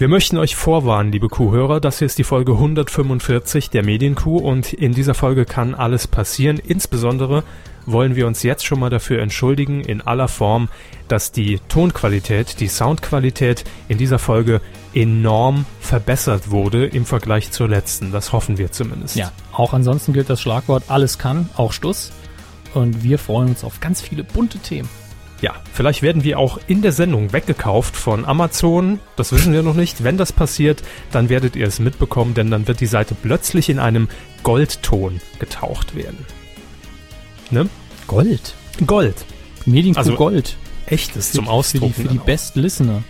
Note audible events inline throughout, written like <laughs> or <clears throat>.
Wir möchten euch vorwarnen, liebe Kuhhörer, das hier ist die Folge 145 der Medienkuh und in dieser Folge kann alles passieren. Insbesondere wollen wir uns jetzt schon mal dafür entschuldigen in aller Form, dass die Tonqualität, die Soundqualität in dieser Folge enorm verbessert wurde im Vergleich zur letzten. Das hoffen wir zumindest. Ja, auch ansonsten gilt das Schlagwort alles kann, auch Stuss. Und wir freuen uns auf ganz viele bunte Themen. Ja, vielleicht werden wir auch in der Sendung weggekauft von Amazon. Das wissen wir noch nicht. Wenn das passiert, dann werdet ihr es mitbekommen, denn dann wird die Seite plötzlich in einem Goldton getaucht werden. Ne? Gold? Gold. Medienkuh also Gold. Echtes zum Ausdrucken. Für die, für die Best Listener.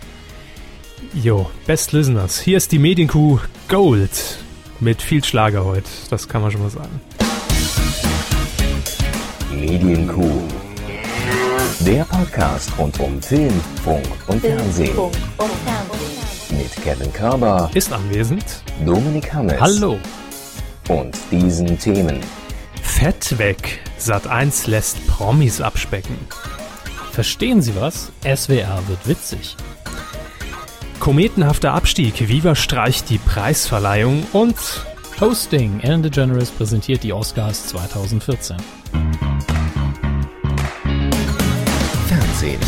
Jo, Best Listeners. Hier ist die Medienkuh Gold. Mit viel Schlager heute. Das kann man schon mal sagen. Medienkuh der Podcast rund um Film, Funk und Fernsehen. Mit Kevin Körber. Ist anwesend. Dominik Hammes. Hallo. Und diesen Themen. Fett weg. Sat 1 lässt Promis abspecken. Verstehen Sie was? SWR wird witzig. Kometenhafter Abstieg. Viva streicht die Preisverleihung und Hosting. Ellen DeGeneres präsentiert die Oscars 2014. Fernsehen.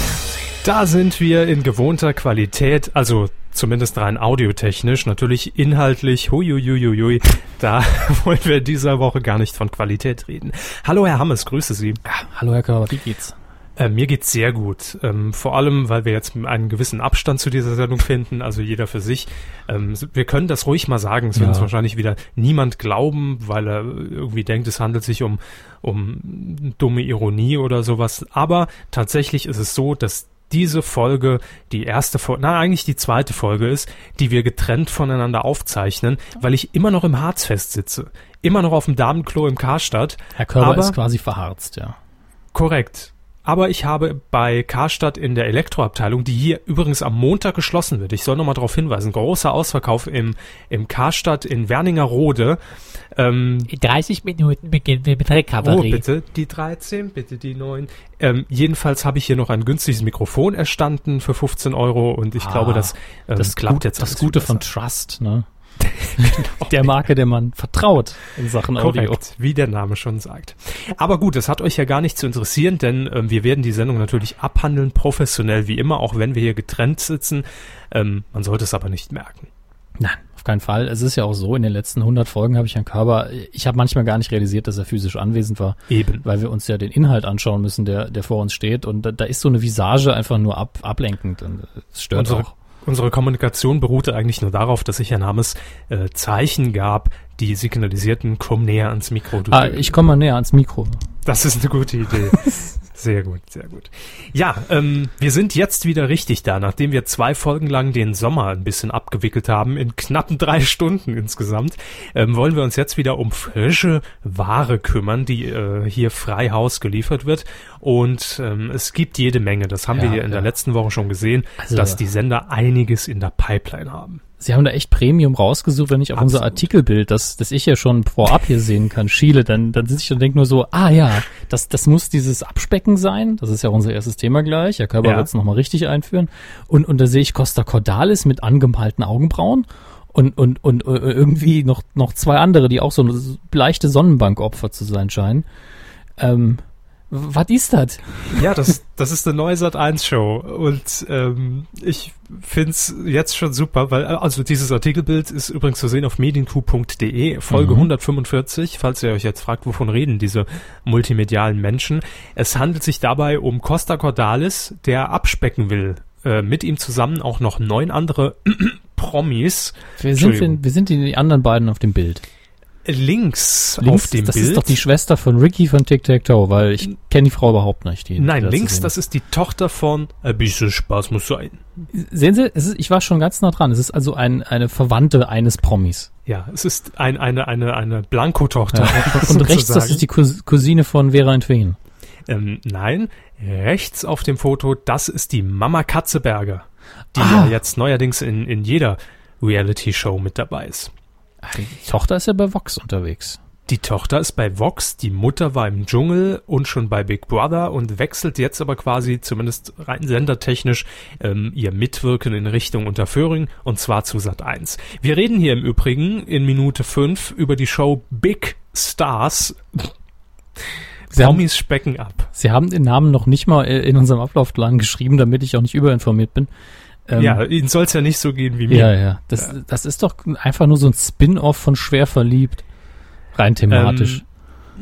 Da sind wir in gewohnter Qualität, also zumindest rein audiotechnisch, natürlich inhaltlich, huiuiuiui, da <laughs> wollen wir dieser Woche gar nicht von Qualität reden. Hallo Herr Hammes, grüße Sie. Ja, hallo Herr Körber, wie geht's? Äh, mir geht's sehr gut. Ähm, vor allem, weil wir jetzt einen gewissen Abstand zu dieser Sendung finden, also jeder für sich. Ähm, wir können das ruhig mal sagen. Es ja. wird uns wahrscheinlich wieder niemand glauben, weil er irgendwie denkt, es handelt sich um, um dumme Ironie oder sowas. Aber tatsächlich ist es so, dass diese Folge die erste Folge, na eigentlich die zweite Folge ist, die wir getrennt voneinander aufzeichnen, weil ich immer noch im Harzfest sitze. Immer noch auf dem Damenklo im Karstadt. Herr Körber ist quasi verharzt, ja. Korrekt. Aber ich habe bei Karstadt in der Elektroabteilung, die hier übrigens am Montag geschlossen wird, ich soll nochmal darauf hinweisen, großer Ausverkauf im, im Karstadt in Werningerode. Ähm, in 30 Minuten beginnen wir mit Recovery. Oh, bitte die 13, bitte die 9. Ähm, jedenfalls habe ich hier noch ein günstiges Mikrofon erstanden für 15 Euro und ich ah, glaube, das, ähm, das klappt gut, jetzt. Das Gute von Trust, ne? <laughs> der Marke, der man vertraut in Sachen Audio. Korrekt, wie der Name schon sagt. Aber gut, das hat euch ja gar nicht zu interessieren, denn äh, wir werden die Sendung natürlich abhandeln, professionell wie immer, auch wenn wir hier getrennt sitzen. Ähm, man sollte es aber nicht merken. Nein, auf keinen Fall. Es ist ja auch so, in den letzten 100 Folgen habe ich Herrn Körber, ich habe manchmal gar nicht realisiert, dass er physisch anwesend war. Eben. Weil wir uns ja den Inhalt anschauen müssen, der, der vor uns steht. Und da, da ist so eine Visage einfach nur ab, ablenkend und es stört Unsere auch. Unsere Kommunikation beruhte eigentlich nur darauf, dass ich Herrn Hammes äh, Zeichen gab, die signalisierten, komm näher ans Mikro. ah, ich komme mal näher ans Mikro. Das ist eine gute Idee. <laughs> Sehr gut, sehr gut. Ja, ähm, wir sind jetzt wieder richtig da, nachdem wir zwei Folgen lang den Sommer ein bisschen abgewickelt haben, in knappen drei <laughs> Stunden insgesamt, ähm, wollen wir uns jetzt wieder um frische Ware kümmern, die äh, hier frei Haus geliefert wird. Und ähm, es gibt jede Menge, das haben ja, wir in ja. der letzten Woche schon gesehen, also, dass die Sender einiges in der Pipeline haben. Sie haben da echt Premium rausgesucht, wenn ich auf Absolut. unser Artikelbild, das, das ich ja schon vorab hier sehen kann, schiele, dann, dann sitze ich und denke nur so, ah ja, das, das muss dieses Abspecken sein. Das ist ja unser erstes Thema gleich. Herr Körper ja. wird es nochmal richtig einführen. Und, und da sehe ich Costa Cordalis mit angemalten Augenbrauen und, und, und äh, irgendwie noch, noch zwei andere, die auch so leichte Sonnenbankopfer zu sein scheinen. Ähm, was ist das? Ja, das, das ist eine neue Sat 1 Show und ähm, ich find's jetzt schon super, weil also dieses Artikelbild ist übrigens zu sehen auf medienq.de, Folge mhm. 145, falls ihr euch jetzt fragt, wovon reden diese multimedialen Menschen. Es handelt sich dabei um Costa Cordalis, der abspecken will. Äh, mit ihm zusammen auch noch neun andere <clears throat> Promis. Wir sind, wir sind die anderen beiden auf dem Bild links, links auf dem das Bild. Das ist doch die Schwester von Ricky von Tic Tac Toe, weil ich kenne die Frau überhaupt nicht. Die, Nein, die links, das ist die Tochter von Ein bisschen Spaß muss sein. Sehen Sie, ist, ich war schon ganz nah dran. Es ist also ein, eine Verwandte eines Promis. Ja, es ist ein, eine, eine, eine Blanko-Tochter. Ja, und rechts, das ist die Cousine von Vera Entwehen. Ähm, nein, rechts auf dem Foto, das ist die Mama Katzeberger, die ah. ja jetzt neuerdings in, in jeder Reality-Show mit dabei ist. Die Tochter ist ja bei Vox unterwegs. Die Tochter ist bei Vox, die Mutter war im Dschungel und schon bei Big Brother und wechselt jetzt aber quasi, zumindest rein sendertechnisch, ähm, ihr Mitwirken in Richtung Unterföhring und zwar zu Sat 1. Wir reden hier im Übrigen in Minute 5 über die Show Big Stars. Sie haben, Promis specken ab. Sie haben den Namen noch nicht mal äh, in unserem Ablaufplan geschrieben, damit ich auch nicht überinformiert bin. Ähm, ja, Ihnen soll es ja nicht so gehen wie mir. Ja, ja. Das, ja. das ist doch einfach nur so ein Spin-off von Schwer verliebt. Rein thematisch. Ähm,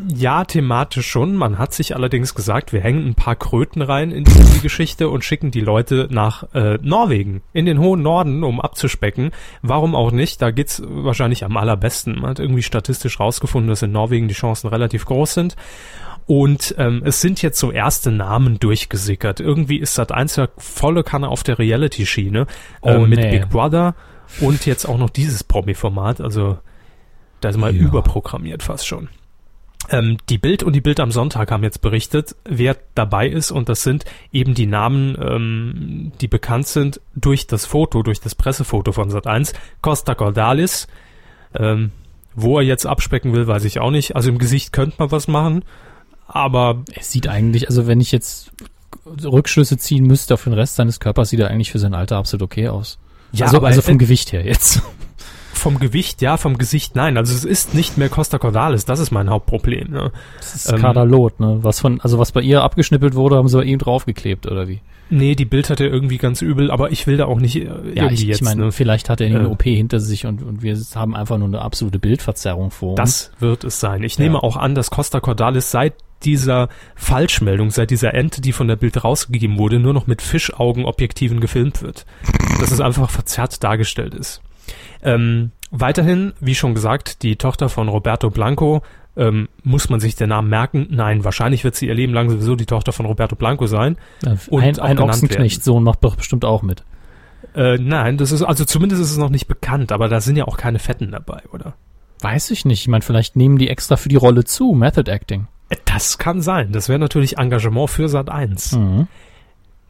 ja, thematisch schon. Man hat sich allerdings gesagt, wir hängen ein paar Kröten rein in die, Geschichte und schicken die Leute nach äh, Norwegen, in den hohen Norden, um abzuspecken. Warum auch nicht? Da geht's wahrscheinlich am allerbesten. Man hat irgendwie statistisch rausgefunden, dass in Norwegen die Chancen relativ groß sind. Und ähm, es sind jetzt so erste Namen durchgesickert. Irgendwie ist Sat 1 ja volle Kanne auf der Reality-Schiene äh, oh, mit nee. Big Brother und jetzt auch noch dieses Promi-Format. Also da ist mal ja. überprogrammiert fast schon. Ähm, die Bild und die Bild am Sonntag haben jetzt berichtet, wer dabei ist und das sind eben die Namen, ähm, die bekannt sind durch das Foto, durch das Pressefoto von Sat1. Costa Cordalis, ähm, wo er jetzt abspecken will, weiß ich auch nicht. Also im Gesicht könnte man was machen. Aber es sieht eigentlich, also wenn ich jetzt Rückschlüsse ziehen müsste auf den Rest seines Körpers, sieht er eigentlich für sein Alter absolut okay aus. Ja, also, also vom Gewicht her jetzt. Vom Gewicht, ja, vom Gesicht, nein. Also es ist nicht mehr Costa Cordalis, das ist mein Hauptproblem. Ne? Das ist ähm, Kadalot, ne? Was von, also was bei ihr abgeschnippelt wurde, haben sie bei ihm draufgeklebt, oder wie? Nee, die Bild hatte irgendwie ganz übel, aber ich will da auch nicht äh, ja, ich, jetzt. Ich meine, ne? vielleicht hat er eine äh, OP hinter sich und, und wir haben einfach nur eine absolute Bildverzerrung vor. Das wird es sein. Ich ja. nehme auch an, dass Costa Cordalis seit dieser Falschmeldung, seit dieser Ente, die von der Bild rausgegeben wurde, nur noch mit Fischaugenobjektiven gefilmt wird. Dass es einfach verzerrt dargestellt ist. Ähm, weiterhin, wie schon gesagt, die Tochter von Roberto Blanco, ähm, muss man sich den Namen merken? Nein, wahrscheinlich wird sie ihr Leben lang sowieso die Tochter von Roberto Blanco sein. Ja, und ein ein Ochsenknecht-Sohn macht doch bestimmt auch mit. Äh, nein, das ist, also zumindest ist es noch nicht bekannt, aber da sind ja auch keine Fetten dabei, oder? Weiß ich nicht. Ich meine, vielleicht nehmen die extra für die Rolle zu, Method Acting. Das kann sein. Das wäre natürlich Engagement für Sat 1. Mhm.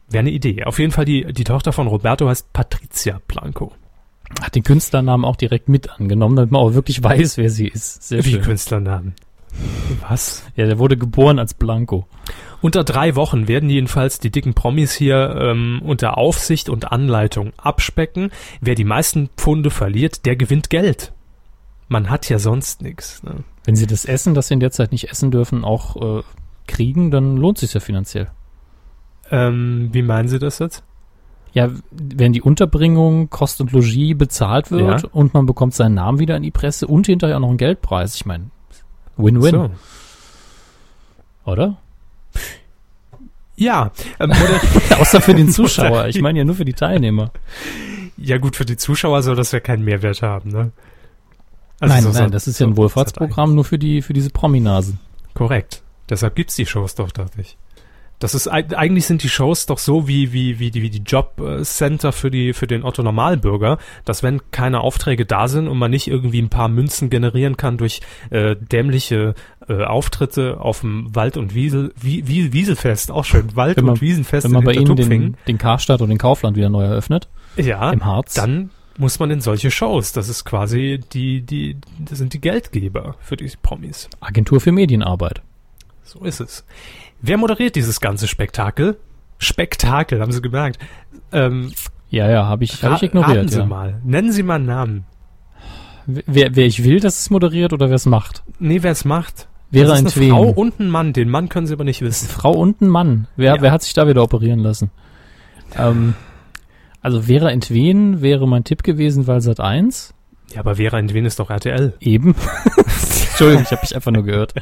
Wäre eine Idee. Auf jeden Fall die, die Tochter von Roberto heißt Patricia Blanco. Hat den Künstlernamen auch direkt mit angenommen, damit man auch wirklich weiß, wer sie ist. Sehr Wie schön. Künstlernamen? Was? Ja, der wurde geboren als Blanco. Unter drei Wochen werden jedenfalls die dicken Promis hier ähm, unter Aufsicht und Anleitung abspecken. Wer die meisten Pfunde verliert, der gewinnt Geld. Man hat ja sonst nichts. Ne? Wenn sie das Essen, das sie in der Zeit nicht essen dürfen, auch äh, kriegen, dann lohnt sich ja finanziell. Ähm, wie meinen Sie das jetzt? Ja, wenn die Unterbringung, Kost und Logis bezahlt wird ja. und man bekommt seinen Namen wieder in die Presse und hinterher auch noch einen Geldpreis. Ich meine, Win-Win. So. Oder? Ja. Ähm, <laughs> Außer für den Zuschauer. <laughs> Ich meine ja nur für die Teilnehmer. Ja gut, für die Zuschauer soll das ja keinen Mehrwert haben, ne? Also nein, so nein, das ist ja ein Wohlfahrtsprogramm nur für die, für diese Prominasen. Korrekt. Deshalb gibt's die Shows doch, dachte ich. Das ist eigentlich sind die Shows doch so wie wie wie die wie die Jobcenter für die für den Otto Normalbürger, dass wenn keine Aufträge da sind und man nicht irgendwie ein paar Münzen generieren kann durch äh, dämliche äh, Auftritte auf dem Wald und Wiesel wie, wie Wieselfest auch schön Wald man, und Wiesenfest wenn man bei Ihnen den, den Karstadt und den Kaufland wieder neu eröffnet ja im Harz dann muss man in solche Shows. Das ist quasi die, die, das sind die Geldgeber für die Promis. Agentur für Medienarbeit. So ist es. Wer moderiert dieses ganze Spektakel? Spektakel, haben Sie gemerkt. Ähm, ja, ja, habe ich, hab ich ignoriert. Raten Sie ja. mal. Nennen Sie mal einen Namen. Wer, wer ich will, dass es moderiert oder wer es macht? Nee, wer es macht. Wäre das ist eine Frau und ein Mann. Den Mann können Sie aber nicht wissen. Frau und ein Mann. Wer, ja. wer hat sich da wieder operieren lassen? Ähm, also Vera Entwen wäre mein Tipp gewesen, weil Sat 1. Ja, aber Vera Entwen ist doch RTL. Eben. <laughs> Entschuldigung, ich habe mich einfach nur gehört.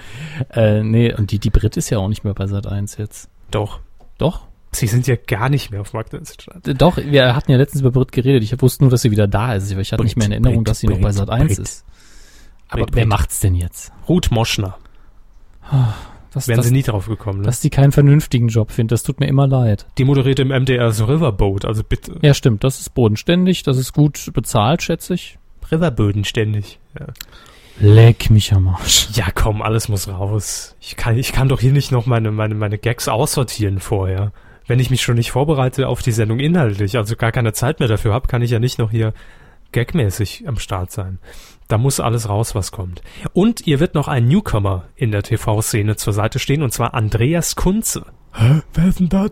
Äh, nee, und die, die Brit ist ja auch nicht mehr bei Sat 1 jetzt. Doch. Doch? Sie sind ja gar nicht mehr auf. Äh, doch, wir hatten ja letztens über Brit geredet. Ich wusste nur, dass sie wieder da ist. Ich hatte nicht mehr in Erinnerung, Brit, dass sie Brit, noch bei Sat 1 ist. Aber Brit, wer macht's denn jetzt? Ruth Moschner. Das, Wären das, sie nie drauf gekommen, ne? Dass die keinen vernünftigen Job findet, das tut mir immer leid. Die moderiert im MDR so Riverboat, also bitte. Ja, stimmt, das ist bodenständig, das ist gut bezahlt, schätze ich. Riverböden ständig. Ja. Leck mich am Arsch. Ja, komm, alles muss raus. Ich kann, ich kann doch hier nicht noch meine, meine, meine Gags aussortieren vorher. Wenn ich mich schon nicht vorbereite auf die Sendung inhaltlich, also gar keine Zeit mehr dafür habe, kann ich ja nicht noch hier gagmäßig am Start sein. Da muss alles raus, was kommt. Und ihr wird noch ein Newcomer in der TV-Szene zur Seite stehen, und zwar Andreas Kunze. Hä? Wer ist denn das?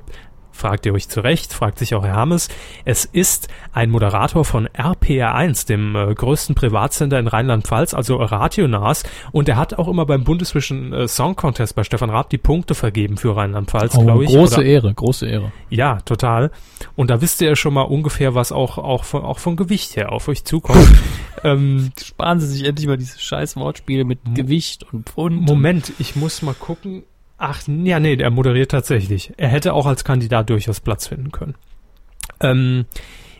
Fragt ihr euch zurecht, fragt sich auch Herr Hammes. Es ist ein Moderator von RPR1, dem äh, größten Privatsender in Rheinland-Pfalz, also Radionas. Und er hat auch immer beim Bundeswischen äh, Song Contest bei Stefan Raab die Punkte vergeben für Rheinland-Pfalz, Oh, glaube ich. große Oder- Ehre, große Ehre. ja, total. Und da wisst ihr ja schon mal ungefähr, was auch, auch, von, auch vom Gewicht her auf euch zukommt. ähm, Sparen Sie sich endlich mal diese scheiß Wortspiele mit Gewicht und Pfund. Moment, ich muss mal gucken. Ach, ja, nee, er moderiert tatsächlich. Er hätte auch als Kandidat durchaus Platz finden können. Ähm,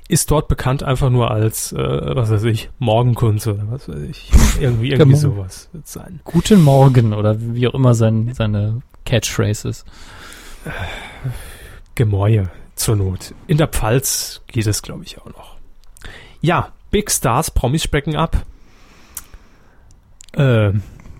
ist dort bekannt einfach nur als, äh, was weiß ich, Morgenkunze oder was weiß ich. <laughs> Irgendwie, irgendwie Genau. sowas wird sein. Guten Morgen oder wie auch immer sein, seine Catchphrase ist. <sighs> Gemäue zur Not. In der Pfalz geht es, glaube ich, auch noch. Ja, Big Stars, Promis specken ab. Äh,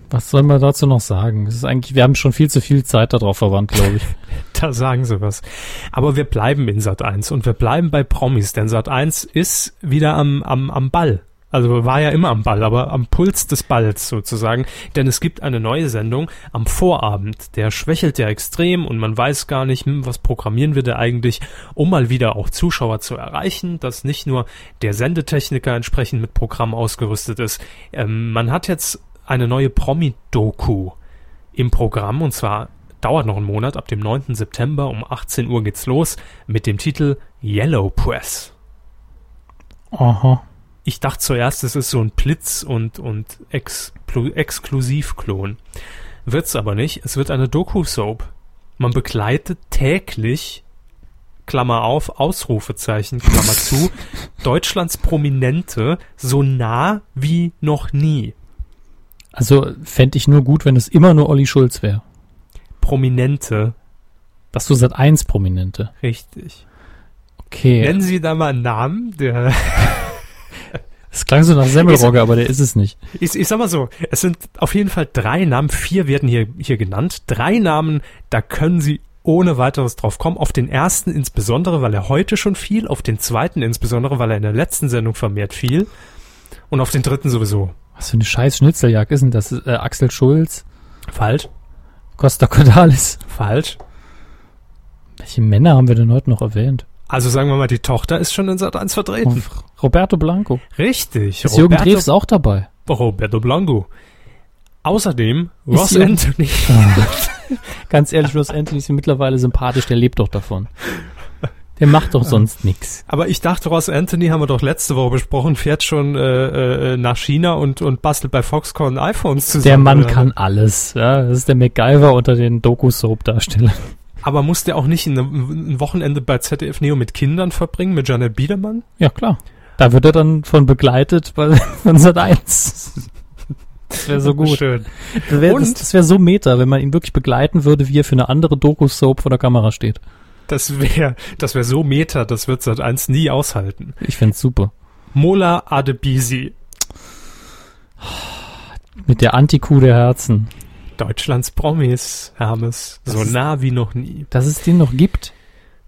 Was soll man dazu noch sagen? Es ist eigentlich, wir haben schon viel zu viel Zeit darauf verwandt, glaube ich. <laughs> Da sagen sie was. Aber wir bleiben in Sat 1 und wir bleiben bei Promis, denn Sat 1 ist wieder am, am, am Ball. Also war ja immer am Ball, aber am Puls des Balls sozusagen. Denn es gibt eine neue Sendung am Vorabend. Der schwächelt ja extrem und man weiß gar nicht, hm, was programmieren wir da eigentlich, um mal wieder auch Zuschauer zu erreichen, dass nicht nur der Sendetechniker entsprechend mit Programm ausgerüstet ist. Ähm, man hat jetzt eine neue Promi-Doku im Programm und zwar dauert noch einen Monat, ab dem 9. September um 18 Uhr geht's los mit dem Titel Yellow Press. Aha. Ich dachte zuerst, es ist so ein Blitz und, und Explo Exklusivklon. Wird's aber nicht. Es wird eine Doku-Soap. Man begleitet täglich, Klammer auf, Ausrufezeichen, Klammer zu, <laughs> Deutschlands Prominente so nah wie noch nie. Also fände ich nur gut, wenn es immer nur Olli Schulz wäre. Prominente, Dass du seit eins Prominente. richtig. Okay. Nennen Sie da mal einen Namen, der <laughs> Es klang so nach Semmelrogge, aber der ist es nicht. Ich, ich sag mal so, es sind auf jeden Fall drei Namen, vier werden hier, hier genannt. Drei Namen, da können Sie ohne weiteres drauf kommen. Auf den ersten insbesondere, weil er heute schon fiel. Auf den zweiten insbesondere, weil er in der letzten Sendung vermehrt fiel. Und auf den dritten sowieso. Was für eine scheiß Schnitzeljagd ist denn das? Äh, Axel Schulz, Falsch, Costa Cordalis. falsch. Welche Männer haben wir denn heute noch erwähnt? Also sagen wir mal, die Tochter ist schon in Sat 1 vertreten. Oh, Roberto Blanco. Richtig. Ist Jürgen Drews auch dabei? Roberto Blanco. Außerdem Ross Jürgen- Anthony. <laughs> Ganz ehrlich, Ross Anthony ist mir mittlerweile sympathisch, der lebt doch davon. Der macht doch sonst nix. Aber ich dachte, Ross Anthony haben wir doch letzte Woche besprochen, fährt schon äh, äh, nach China und, und bastelt bei Foxconn iPhones zusammen. Der Mann oder? kann alles. Ja, das ist der MacGyver unter den Doku-Soap-Darstellern. Aber muss der auch nicht ein, Wochenende bei ZDF Neo mit Kindern verbringen, mit Janet Biedermann? Ja, klar. Da wird er dann von begleitet bei, <laughs> von Sat 1. Das wäre so gut. Schön. Das wäre wär so meta, wenn man ihn wirklich begleiten würde, wie er für eine andere Doku-Soap vor der Kamera steht. Das wäre das wär so meta, das wird Sat 1 nie aushalten. Ich find's super. Mola Adebisi, Mit der Anti-Kuh der Herzen. Deutschlands Promis, Hermes, Das so ist- nah wie noch nie. Dass es den noch gibt.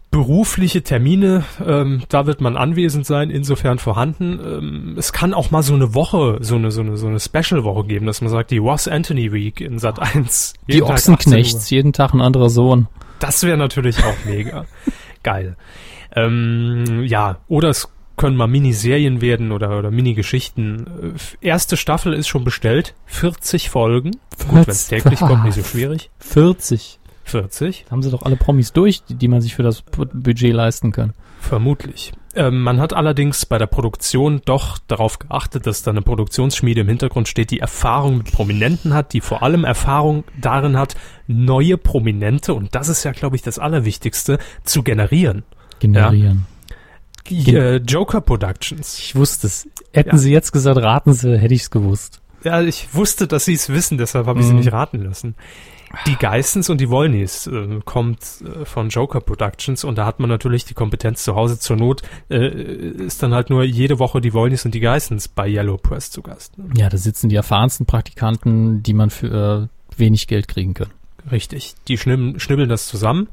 Berufliche Termine, ähm, da wird man anwesend sein, insofern vorhanden. Ähm, es kann auch mal so eine Woche, so eine, so eine, so eine Special-Woche geben, dass man sagt, die Ross Anthony Week in Sat 1. Die Jeden Tag 18 Uhr. Ochsenknechts, jeden Tag ein anderer Sohn. Das wäre natürlich auch <laughs> mega. Geil. Ähm, ja, oder es können mal Miniserien werden oder, oder Minigeschichten. Äh, Erste Staffel ist schon bestellt. 40 Folgen. Gut, wenn es täglich kommt, nicht so schwierig. 40. 40, Da haben sie doch alle Promis durch, die, die man sich für das Bu- Budget leisten kann. Vermutlich. Ähm, man hat allerdings bei der Produktion doch darauf geachtet, dass da eine Produktionsschmiede im Hintergrund steht, die Erfahrung mit Prominenten hat, die vor allem Erfahrung darin hat, neue Prominente, und das ist ja, glaube ich, das Allerwichtigste, zu generieren. Generieren. Gen- Äh, Joker Productions. Ich wusste es. Hätten Ja. sie jetzt gesagt, raten sie, hätte ich es gewusst. Ja, ich wusste, dass sie es wissen, deshalb habe ich sie Mhm. nicht raten lassen. Die Geissens und die Wollnys äh, kommt äh, von Joker Productions und da hat man natürlich die Kompetenz zu Hause zur Not, äh, ist dann halt nur jede Woche die Wollnys und die Geissens bei Yellow Press zu Gast. Ne? Ja, da sitzen die erfahrensten Praktikanten, die man für äh, wenig Geld kriegen kann. Richtig. Die schnibbeln, schnibbeln das zusammen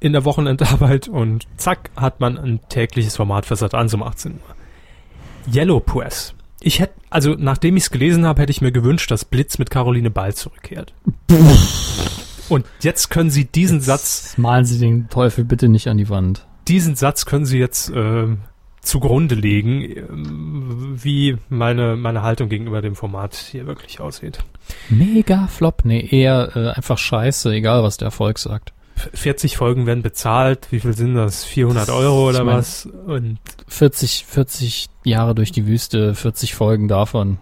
in der Wochenendarbeit und zack, hat man ein tägliches Format für Sat 1 um 18 Uhr. Yellow Press. Ich hätte, also nachdem ich es gelesen habe, hätte ich mir gewünscht, dass Blitz mit Caroline Ball zurückkehrt. Und jetzt können Sie diesen Jetzt Satz, Malen Sie den Teufel bitte nicht an die Wand. diesen Satz können Sie jetzt äh, zugrunde legen, ähm, wie meine meine Haltung gegenüber dem Format hier wirklich aussieht. Mega Flop. Nee, eher äh, einfach scheiße, egal was der Erfolg sagt. 40 Folgen werden bezahlt. Wie viel sind das? 400 Euro oder was? Und 40, 40 Jahre durch die Wüste, 40 Folgen davon.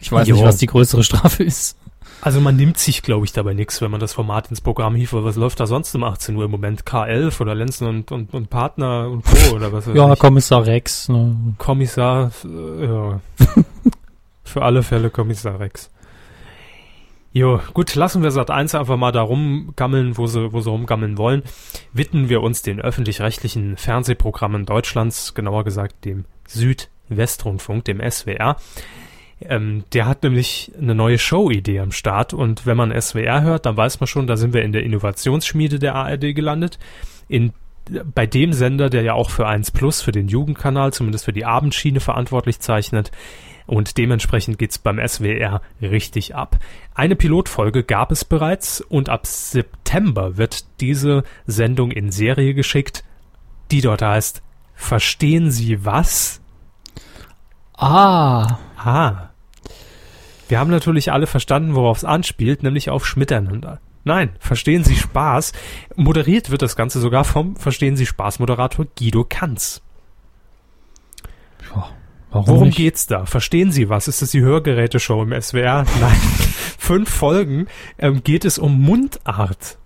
Ich weiß Jo. nicht, was die größere Strafe ist. also man nimmt sich, glaube ich, dabei nichts, wenn man das Format ins Programm hieft. weil Was läuft da sonst um 18 Uhr im Moment? K11 oder Lenzen und, und, und Partner und Co. oder was Ja, ich. Kommissar Rex. Ne? Kommissar, äh, ja. <laughs> Für alle Fälle Kommissar Rex. Jo, gut, lassen wir Sat 1 einfach mal da rumgammeln, wo sie, wo sie rumgammeln wollen. Widmen wir uns den öffentlich-rechtlichen Fernsehprogrammen Deutschlands, genauer gesagt dem Südwestrundfunk, dem SWR. Ähm, der hat nämlich eine neue Show-Idee am Start und wenn man SWR hört, dann weiß man schon, da sind wir in der Innovationsschmiede der ARD gelandet. In, bei dem Sender, der ja auch für 1 Plus, für den Jugendkanal, zumindest für die Abendschiene verantwortlich zeichnet. Und dementsprechend geht's beim SWR richtig ab. Eine Pilotfolge gab es bereits und ab September wird diese Sendung in Serie geschickt, die dort heißt Verstehen Sie was? Ah, Ah. Wir haben natürlich alle verstanden, worauf es anspielt, nämlich auf Schmiteinander. Nein, verstehen Sie Spaß. Moderiert wird das Ganze sogar vom Verstehen Sie Spaß Moderator Guido Kanz. Warum, Worum nicht? geht's da? Verstehen Sie was? Ist das die Hörgeräteshow im SWR? <laughs> Nein. Fünf Folgen ähm, geht es um Mundart.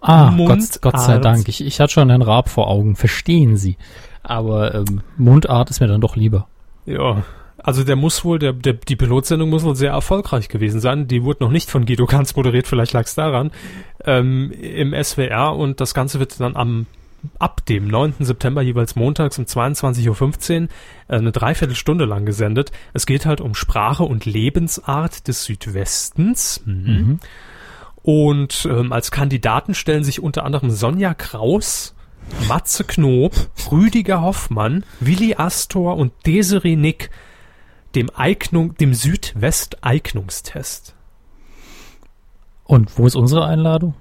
Ah, Mundart. Gott, Gott sei Dank. Ich, ich hatte schon Herrn Raab vor Augen. Verstehen Sie. Aber ähm, Mundart ist mir dann doch lieber. Ja. Also der muss wohl, der, der, die Pilotsendung muss wohl sehr erfolgreich gewesen sein. Die wurde noch nicht von Guido Kanz moderiert, vielleicht lag es daran, ähm, im SWR und das Ganze wird dann am ab dem 9. September jeweils montags um 22.15 Uhr äh, eine Dreiviertelstunde lang gesendet. Es geht halt um Sprache und Lebensart des Südwestens. Mhm. Und ähm, als Kandidaten stellen sich unter anderem Sonja Kraus, Matze Knob, Rüdiger Hoffmann, Willi Astor und Desiree Nick dem Eignung, dem Südwest-Eignungstest. Und wo ist unsere Einladung?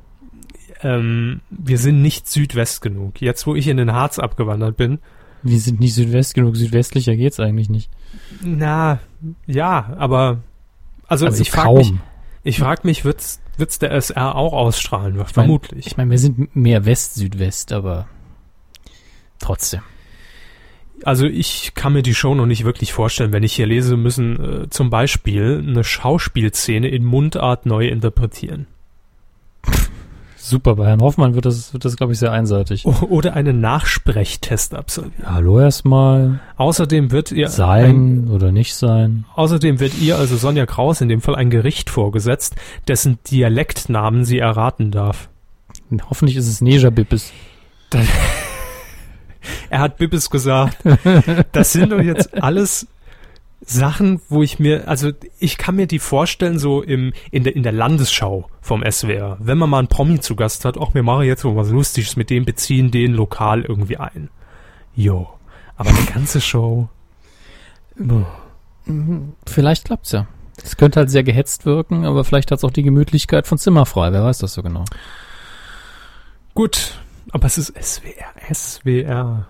Ähm, wir sind nicht Südwest genug. Jetzt, wo ich in den Harz abgewandert bin, Wir sind nicht Südwest genug. Südwestlicher geht's eigentlich nicht. na, ja, aber also, Also ich frage mich, ich frag mich, wird's, wird's der SR auch ausstrahlen? Vermutlich. Ich meine, wir sind mehr West-Südwest, aber trotzdem. Also ich kann mir die Show noch nicht wirklich vorstellen, wenn ich hier lese, müssen äh, zum Beispiel eine Schauspielszene in Mundart neu interpretieren. Super, bei Herrn Hoffmann wird das, wird das glaube ich, sehr einseitig. Oder einen Nachsprechtest absolvieren. Hallo erstmal. Außerdem wird ihr ein, Sein oder nicht sein. außerdem wird ihr, also Sonja Kraus, in dem Fall ein Gericht vorgesetzt, dessen Dialektnamen sie erraten darf. Hoffentlich ist es Neja-Bippes. <laughs> Er hat Bibbes gesagt, <laughs> das sind doch jetzt alles Sachen, wo ich mir, also ich kann mir die vorstellen, so im, in der, in der Landesschau vom SWR, wenn man mal einen Promi zu Gast hat, auch wir machen jetzt mal was Lustiges mit dem, beziehen den lokal irgendwie ein. Jo. Aber eine ganze Show. Vielleicht klappt's ja. Es könnte halt sehr gehetzt wirken, aber vielleicht hat's auch die Gemütlichkeit von Zimmer frei. Wer weiß das so genau. Gut. Aber es ist SWR, SWR.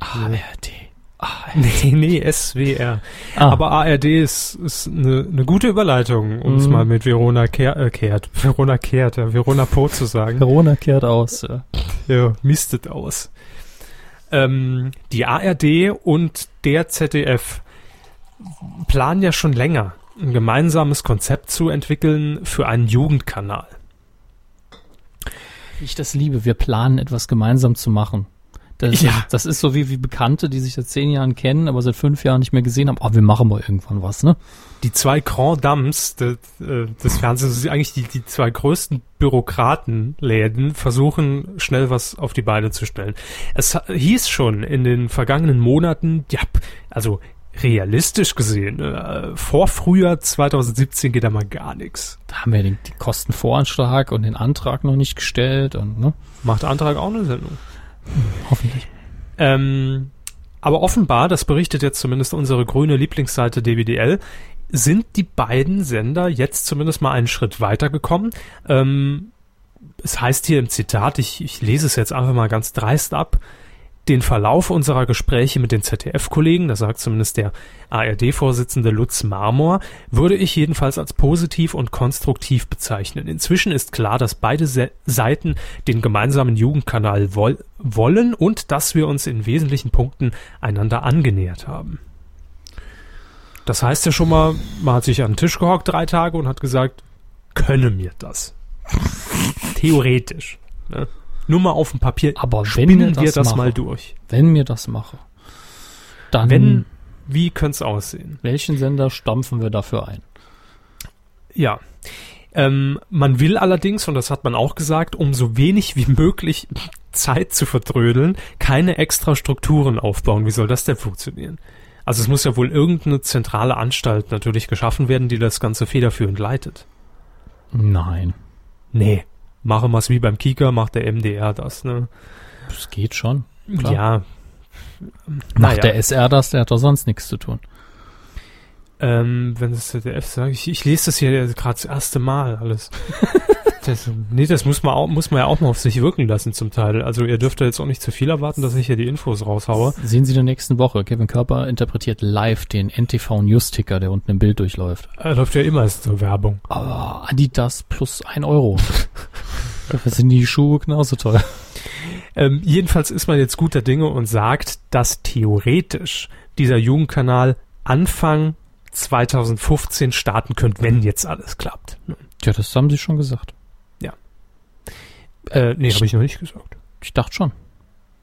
ARD. <laughs> Nee, nee, SWR. Ah, Aber ARD ist, ist eine, eine gute Überleitung, um es Mhm. mal mit Verona Kehr, äh, Kehrt, <laughs> Verona Kehrt, ja, Verona Po zu sagen. Corona kehrt aus. Ja. Ja, mistet aus. Ähm, die ARD und der ZDF planen ja schon länger, ein gemeinsames Konzept zu entwickeln für einen Jugendkanal. Ich das liebe, wir planen etwas gemeinsam zu machen. Das, Ja. das ist so wie, wie Bekannte, die sich seit zehn Jahren kennen, aber seit fünf Jahren nicht mehr gesehen haben. Oh, wir machen mal irgendwann was, ne? Die zwei Grand Dames des, äh, des Fernsehens, das sind eigentlich die, die zwei größten Bürokratenläden, versuchen schnell was auf die Beine zu stellen. Es hieß schon in den vergangenen Monaten, ja, also realistisch gesehen, äh, vor Frühjahr 2017 geht da mal gar nichts. Da haben wir den, den Kostenvoranschlag und den Antrag noch nicht gestellt und, ne? Macht Antrag auch eine Sendung. Hoffentlich. Ähm, aber offenbar, das berichtet jetzt zumindest unsere grüne Lieblingsseite DWDL, sind die beiden Sender jetzt zumindest mal einen Schritt weitergekommen. Ähm, es heißt hier im Zitat, ich, ich lese es jetzt einfach mal ganz dreist ab, den Verlauf unserer Gespräche mit den ZDF-Kollegen, das sagt zumindest der ARD-Vorsitzende Lutz Marmor, würde ich jedenfalls als positiv und konstruktiv bezeichnen. Inzwischen ist klar, dass beide Se Seiten den gemeinsamen Jugendkanal woll wollen und dass wir uns in wesentlichen Punkten einander angenähert haben. Das heißt ja schon mal, man hat sich an den Tisch gehockt drei Tage und hat gesagt, könne mir das. <laughs> Theoretisch. Ne? Nur mal auf dem Papier. Aber wenn spinnen das wir das mache, mal durch. Wenn mir das mache, dann Wenn, wie könnte es aussehen? welchen Sender stampfen wir dafür ein? Ja. Ähm, man will allerdings, und das hat man auch gesagt, um so wenig wie möglich Zeit zu vertrödeln, keine extra Strukturen aufbauen. Wie soll das denn funktionieren? Also es muss ja wohl irgendeine zentrale Anstalt natürlich geschaffen werden, die das Ganze federführend leitet. Nein, Nee. Machen wir es wie beim Kika, macht der MDR das, ne? das geht schon. Klar. Ja. Macht Naja. der SR das, der hat doch sonst nichts zu tun. Ähm, wenn das ZDF sagt, ich, ich lese das hier gerade das erste Mal alles. <laughs> das, nee, das muss man, auch, muss man ja auch mal auf sich wirken lassen zum Teil. Also ihr dürft da jetzt auch nicht zu viel erwarten, dass ich hier die Infos raushaue. Sehen Sie in der nächsten Woche. Kevin Körper interpretiert live den NTV News-Ticker, der unten im Bild durchläuft. Er läuft ja immer zur Werbung. Aber Adidas plus ein Euro. Dafür sind die Schuhe genauso teuer. Ähm, jedenfalls ist man jetzt guter Dinge und sagt, dass theoretisch dieser Jugendkanal Anfang 2015 starten könnte, wenn jetzt alles klappt. Tja, das haben Sie schon gesagt. Äh, nee, habe ich noch nicht gesagt. Ich dachte schon.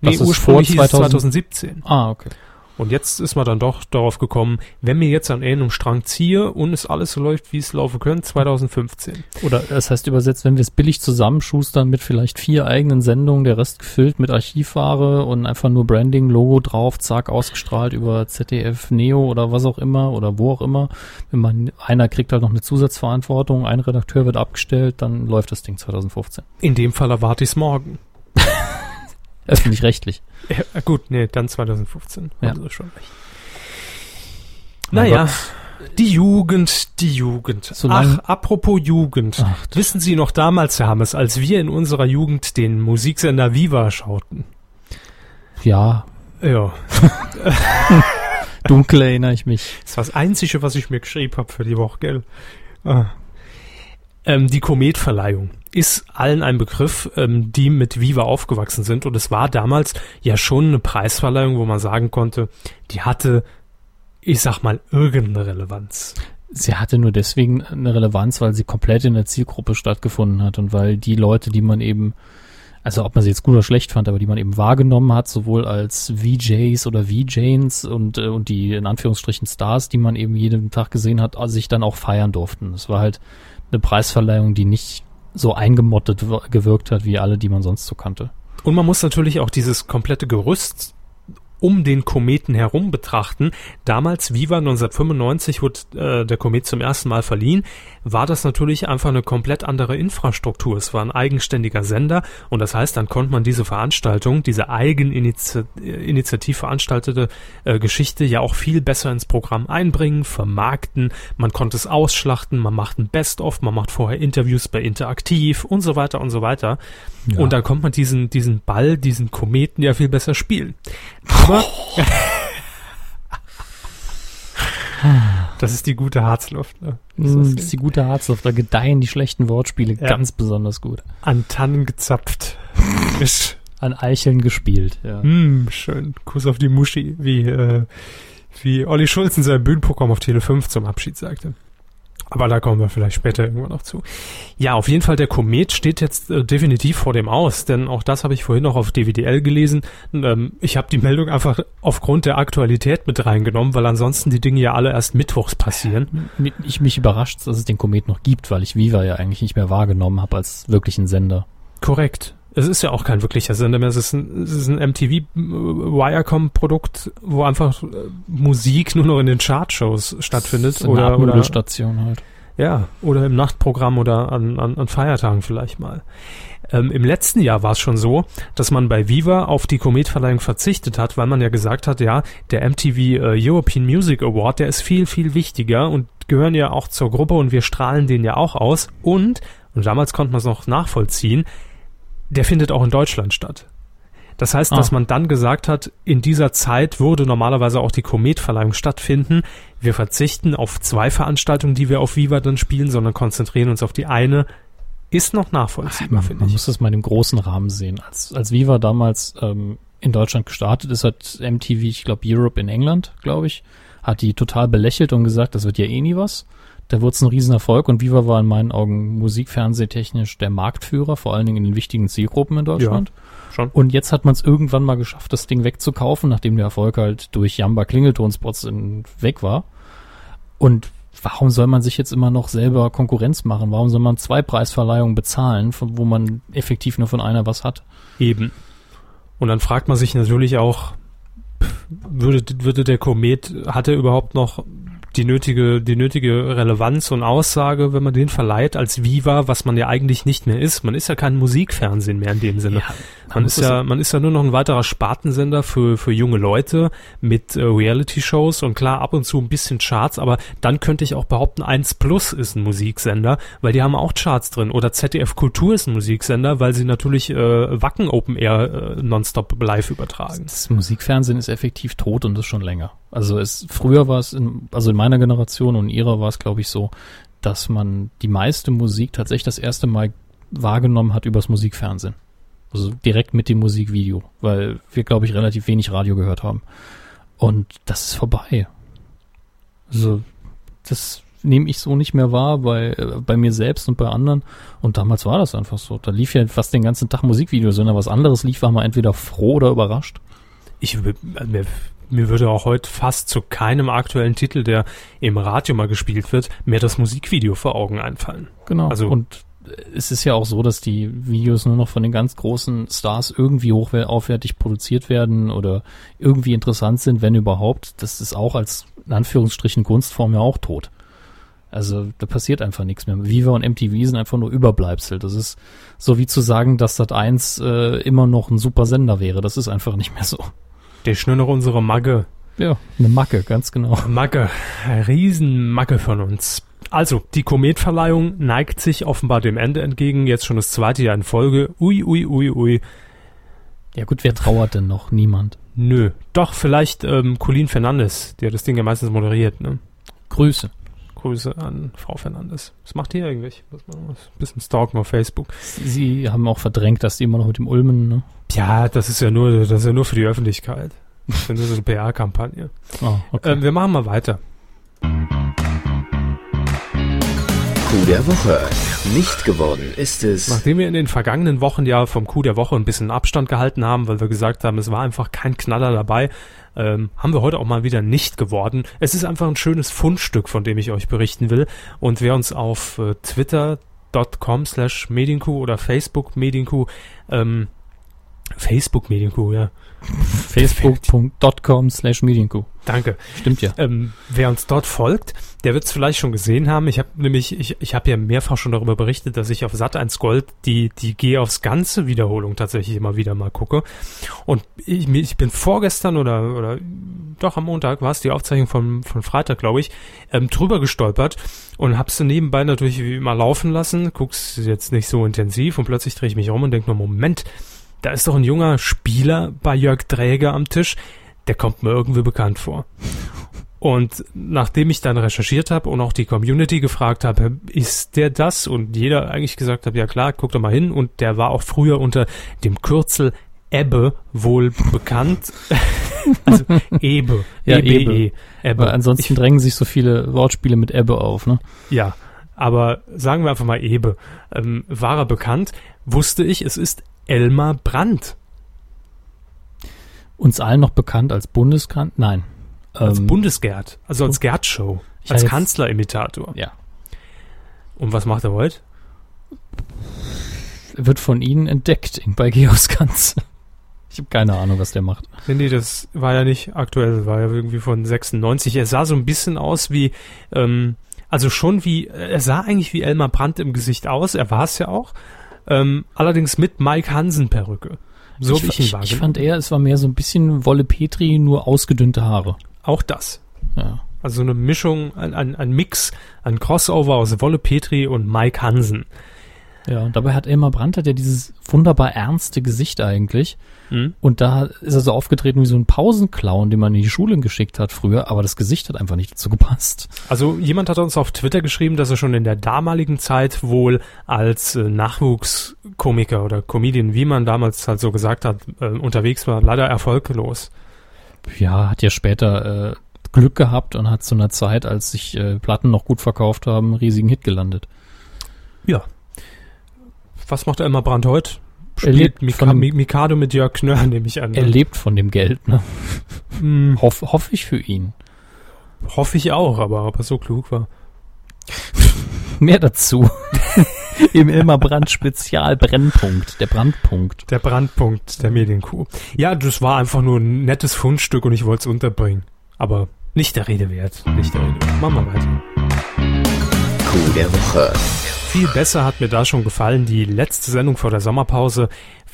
Nee, Das ist ursprünglich vor hieß es 2000 2017. Ah, okay. Und jetzt ist man dann doch darauf gekommen, wenn mir jetzt an einem Strang ziehe und es alles so läuft, wie es laufen könnte, 2015. Oder das heißt übersetzt, wenn wir es billig zusammenschustern mit vielleicht vier eigenen Sendungen, der Rest gefüllt mit Archivware und einfach nur Branding, Logo drauf, zack, ausgestrahlt über ZDF, Neo oder was auch immer oder wo auch immer. Wenn man, einer kriegt halt noch eine Zusatzverantwortung, ein Redakteur wird abgestellt, dann läuft das Ding 2015. In dem Fall erwarte ich es morgen. <laughs> Öffentlich-rechtlich. Ja, gut, nee, dann 2015. Ja. Haben Sie schon recht. Mein Naja, Gott. die Jugend, die Jugend. Solange- Ach, apropos Jugend. Ach, Wissen Sie noch damals, Herr Hammes, als wir in unserer Jugend den Musiksender Viva schauten? Ja, Ja, <laughs> dunkel erinnere ich mich. das war das Einzige, was ich mir geschrieben habe für die Woche, gell? Ah. Ähm, die Kometverleihung ist allen ein Begriff, ähm, die mit Viva aufgewachsen sind. Und es war damals ja schon eine Preisverleihung, wo man sagen konnte, die hatte, ich sag mal, irgendeine Relevanz. Sie hatte nur deswegen eine Relevanz, weil sie komplett in der Zielgruppe stattgefunden hat und weil die Leute, die man eben, also ob man sie jetzt gut oder schlecht fand, aber die man eben wahrgenommen hat, sowohl als VJs oder VJs und, äh, und die in Anführungsstrichen Stars, die man eben jeden Tag gesehen hat, sich dann auch feiern durften. Es war halt eine Preisverleihung, die nicht so eingemottet wir- gewirkt hat, wie alle, die man sonst so kannte. Und man muss natürlich auch dieses komplette Gerüst um den Kometen herum betrachten. Damals, Viva 1995, wurde äh, der Komet zum ersten Mal verliehen, war das natürlich einfach eine komplett andere Infrastruktur. Es war ein eigenständiger Sender und das heißt, dann konnte man diese Veranstaltung, diese eigeninitiativ veranstaltete äh, Geschichte ja auch viel besser ins Programm einbringen, vermarkten, man konnte es ausschlachten, man macht ein Best-of, man macht vorher Interviews bei Interaktiv und so weiter und so weiter. Ja. Und dann kommt man diesen, diesen Ball, diesen Kometen ja viel besser spielen. Aber das ist die gute Harzluft. Ne? Das Mm, ist Das ist die gute Harzluft, da gedeihen die schlechten Wortspiele Ja. ganz besonders gut. an Tannen gezapft. <laughs> An Eicheln gespielt, ja. hm, schön. Kuss auf die Muschi, wie, äh, wie Olli Schulz in seinem Bühnenprogramm auf Tele 5 zum Abschied sagte. Aber da kommen wir vielleicht später irgendwann noch zu. Ja, auf jeden Fall, der Komet steht jetzt äh, definitiv vor dem aus, denn auch das habe ich vorhin noch auf DWDL gelesen. Ähm, ich habe die Meldung einfach aufgrund der Aktualität mit reingenommen, weil ansonsten die Dinge ja alle erst mittwochs passieren. Ich mich überrascht, dass es den Komet noch gibt, weil ich Viva ja eigentlich nicht mehr wahrgenommen habe als wirklichen Sender. Korrekt. Es ist ja auch kein wirklicher Sender mehr. Es ist ein, es ist ein MTV-Wirecom-Produkt, wo einfach äh, Musik nur noch in den Chartshows stattfindet. Eine oder, Art oder Nudelstation halt. Ja, oder im Nachtprogramm oder an, an, an Feiertagen vielleicht mal. Ähm, Im letzten Jahr war es schon so, dass man bei Viva auf die Kometverleihung verzichtet hat, weil man ja gesagt hat, ja, der MTV äh, European Music Award, der ist viel, viel wichtiger und gehören ja auch zur Gruppe und wir strahlen den ja auch aus. Und, und damals konnte man es noch nachvollziehen, der findet auch in Deutschland statt. Das heißt, ah. dass man dann gesagt hat, in dieser Zeit würde normalerweise auch die Kometverleihung stattfinden. Wir verzichten auf zwei Veranstaltungen, die wir auf Viva dann spielen, sondern konzentrieren uns auf die eine. Ist noch nachvollziehbar, finde ich. Man muss das mal in dem großen Rahmen sehen. Als, als Viva damals ähm, in Deutschland gestartet ist, hat MTV, ich glaube Europe in England, glaube ich, hat die total belächelt und gesagt, das wird ja eh nie was. Da wurde es ein Riesenerfolg und Viva war in meinen Augen musikfernsehtechnisch der Marktführer, vor allen Dingen in den wichtigen Zielgruppen in Deutschland. Ja. Schon. Und jetzt hat man es irgendwann mal geschafft, das Ding wegzukaufen, nachdem der Erfolg halt durch Jamba Klingeltonspots weg war. Und warum soll man sich jetzt immer noch selber Konkurrenz machen? Warum soll man zwei Preisverleihungen bezahlen, von, wo man effektiv nur von einer was hat? Eben. Und dann fragt man sich natürlich auch, würde, würde der Komet, hat er überhaupt noch die nötige, die nötige Relevanz und Aussage, wenn man den verleiht als Viva, was man ja eigentlich nicht mehr ist. Man ist ja kein Musikfernsehen mehr in dem Sinne. Ja, man, man ist ja, man ist ja nur noch ein weiterer Spartensender für, für junge Leute mit äh, Reality-Shows und klar ab und zu ein bisschen Charts, aber dann könnte ich auch behaupten, 1 Plus ist ein Musiksender, weil die haben auch Charts drin. Oder ZDF Kultur ist ein Musiksender, weil sie natürlich äh, Wacken Open Air äh, nonstop live übertragen. Das Musikfernsehen ist effektiv tot und das schon länger. Also es früher war es in, also in meiner Generation und ihrer war es, glaube ich, so, dass man die meiste Musik tatsächlich das erste Mal wahrgenommen hat übers Musikfernsehen. Also direkt mit dem Musikvideo, weil wir, glaube ich, relativ wenig Radio gehört haben. Und das ist vorbei. Also, das nehme ich so nicht mehr wahr bei, bei mir selbst und bei anderen. Und damals war das einfach so. Da lief ja fast den ganzen Tag Musikvideos, wenn da was anderes lief, war man entweder froh oder überrascht. Ich, mir, mir würde auch heute fast zu keinem aktuellen Titel, der im Radio mal gespielt wird, mehr das Musikvideo vor Augen einfallen. Genau. Also, und es ist ja auch so, dass die Videos nur noch von den ganz großen Stars irgendwie hochaufwertig produziert werden oder irgendwie interessant sind, wenn überhaupt. Das ist auch als in Anführungsstrichen Kunstform ja auch tot. Also da passiert einfach nichts mehr. Viva und MTV sind einfach nur Überbleibsel. Das ist so wie zu sagen, dass Sat 1 äh, immer noch ein super Sender wäre. Das ist einfach nicht mehr so. Der ist nur noch unsere Magge. Ja, eine Macke, ganz genau. Macke, Riesenmacke von uns. Also, die Kometverleihung neigt sich offenbar dem Ende entgegen, jetzt schon das zweite Jahr in Folge. Ui, ui, ui, ui. Ja gut, wer trauert denn noch? Niemand. Nö. Doch, vielleicht ähm, Colin Fernandes, der das Ding ja meistens moderiert, ne? Grüße. Grüße an Frau Fernandes. Was macht die eigentlich? Muss man ein bisschen stalken auf Facebook. Sie haben auch verdrängt, dass die immer noch mit dem Ulmen, ne? Ja, das ist ja nur, das ist ja nur für die Öffentlichkeit. Das ist eine PR-Kampagne. Oh, okay. ähm, wir machen mal weiter. Coup der Woche. Nicht geworden ist es. Nachdem wir in den vergangenen Wochen ja vom Coup der Woche ein bisschen Abstand gehalten haben, weil wir gesagt haben, es war einfach kein Knaller dabei, ähm, haben wir heute auch mal wieder nicht geworden. Es ist einfach ein schönes Fundstück, von dem ich euch berichten will. Und wer uns auf äh, twitter.com slash Medienkuh oder Facebook Medienkuh ähm, Facebook Medienkuh, ja. Facebook.com slash Medienkuh. Danke. Stimmt ja. Ähm, wer uns dort folgt, der wird es vielleicht schon gesehen haben. Ich habe nämlich, ich, ich habe ja mehrfach schon darüber berichtet, dass ich auf Sat1 Gold die, die Geh aufs Ganze Wiederholung tatsächlich immer wieder mal gucke. Und ich, ich bin vorgestern oder, oder doch am Montag war es die Aufzeichnung von, von Freitag, glaube ich, ähm, drüber gestolpert und hab's nebenbei natürlich wie immer laufen lassen, guck's jetzt nicht so intensiv und plötzlich drehe ich mich um und denke nur, Moment, da ist doch ein junger Spieler bei Jörg Dräger am Tisch, der kommt mir irgendwie bekannt vor. Und nachdem ich dann recherchiert habe und auch die Community gefragt habe, ist der das? Und jeder eigentlich gesagt hat, ja klar, guck doch mal hin. Und der war auch früher unter dem Kürzel Ebbe wohl bekannt. <laughs> also Ebe. Ja, Ebe. Ebbe. E. Ebbe. Weil ansonsten ich, drängen sich so viele Wortspiele mit Ebbe auf, ne? Ja. Aber sagen wir einfach mal Ebe. Ähm, war er bekannt? Wusste ich, es ist Elmar Brandt. Uns allen noch bekannt als Bundeskanzler? Nein. Als ähm, Bundesgerd, also als Gerd-Show, als Kanzlerimitator. Ja. Und was macht er heute? Wird von Ihnen entdeckt bei Georgs Kanz. Ich habe keine Ahnung, was der macht. Nee, nee, das war ja nicht aktuell, war ja irgendwie von 96. Er sah so ein bisschen aus wie, ähm, Also schon wie, er sah eigentlich wie Elmar Brandt im Gesicht aus, er war es ja auch. Ähm, allerdings mit Mike Hansen Perücke. So ich, wie ich ihn wahrgenommen. Ich fand eher, es war mehr so ein bisschen Wolle Petri, nur ausgedünnte Haare. Auch das. Ja. Also eine Mischung, ein, ein, ein Mix, ein Crossover aus Wolle Petri und Mike Hansen. Ja, und dabei hat Elmar Brandt hat ja dieses wunderbar ernste Gesicht eigentlich. Mhm. Und da ist er so aufgetreten wie so ein Pausenclown, den man in die Schule geschickt hat früher, aber das Gesicht hat einfach nicht dazu gepasst. Also jemand hat uns auf Twitter geschrieben, dass er schon in der damaligen Zeit wohl als äh, Nachwuchskomiker oder Comedian, wie man damals halt so gesagt hat, äh, unterwegs war, leider erfolglos. Ja, hat ja später äh, Glück gehabt und hat zu einer Zeit, als sich äh, Platten noch gut verkauft haben, einen riesigen Hit gelandet. Ja, was macht er immer Brand heute? Spielt er lebt Mika von, Mikado mit Jörg Knörr, nehme ich an. Ne? Er lebt von dem Geld, ne? Mm. Hoff, hoffe ich für ihn. Hoffe ich auch, aber ob er so klug war. Mehr dazu. <laughs> Im Ilmar Brand Spezial Brennpunkt, der Brandpunkt. Der Brandpunkt der Medienkuh. Ja, das war einfach nur ein nettes Fundstück und ich wollte es unterbringen. Aber nicht der Rede wert. Nicht der Rede wert. Machen wir weiter. Kuh der Woche viel besser hat mir da schon gefallen die letzte Sendung vor der Sommerpause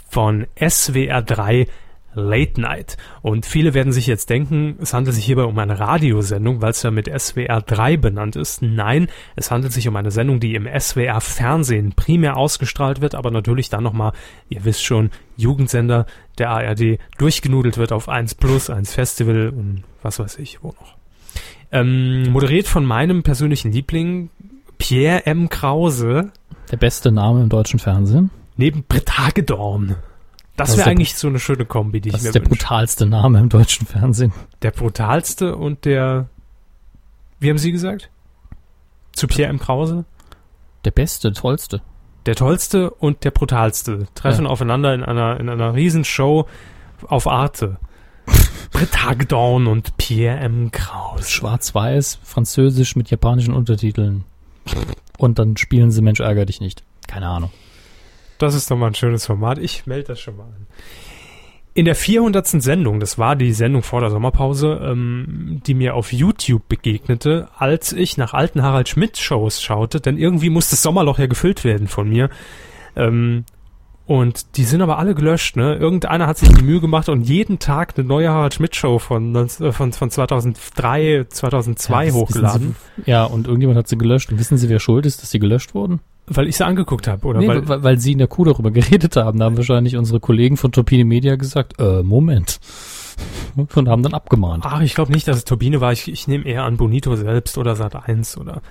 von SWR 3 Late Night. Und viele werden sich jetzt denken, es handelt sich hierbei um eine Radiosendung, weil es ja mit SWR 3 benannt ist. Nein, es handelt sich um eine Sendung, die im SWR Fernsehen primär ausgestrahlt wird, aber natürlich dann nochmal, ihr wisst schon, Jugendsender der ARD durchgenudelt wird auf 1 Plus, 1 Festival und was weiß ich, wo noch. Ähm, moderiert von meinem persönlichen Liebling, Pierre M. Krause. Der beste Name im deutschen Fernsehen. Neben Britt Hagedorn. Das, das wäre eigentlich so eine schöne Kombi, die ich mir Das ist der wünsche. brutalste Name im deutschen Fernsehen. Der brutalste und der, wie haben Sie gesagt? Zu Pierre M. Krause? Der beste, tollste. Der tollste und der brutalste treffen ja. aufeinander in einer, in einer Riesenshow auf Arte. <laughs> Britt Hagedorn und Pierre M. Krause. Schwarz-Weiß, französisch mit japanischen Untertiteln. Und dann spielen sie Mensch ärger dich nicht. Keine Ahnung. Das ist doch mal ein schönes Format. Ich melde das schon mal an. In der 400. Sendung, das war die Sendung vor der Sommerpause, ähm, die mir auf YouTube begegnete, als ich nach alten Harald Schmidt Shows schaute, denn irgendwie muss das Sommerloch ja gefüllt werden von mir. Ähm, und die sind aber alle gelöscht, ne? Irgendeiner hat sich die Mühe gemacht und jeden Tag eine neue Harald Schmidt Show von, äh, von, von 2003, 2002 ja, hochgeladen. Sie, ja, und irgendjemand hat sie gelöscht. Und wissen Sie, wer schuld ist, dass sie gelöscht wurden? Weil ich sie angeguckt habe, oder? Nee, weil, weil, weil sie in der Kuh darüber <laughs> geredet haben. Da haben wahrscheinlich unsere Kollegen von Turbine Media gesagt, äh, Moment. <laughs> Und haben dann abgemahnt. Ach, ich glaube nicht, dass es Turbine war. Ich, ich nehme eher an Bonito selbst oder Sat 1 oder.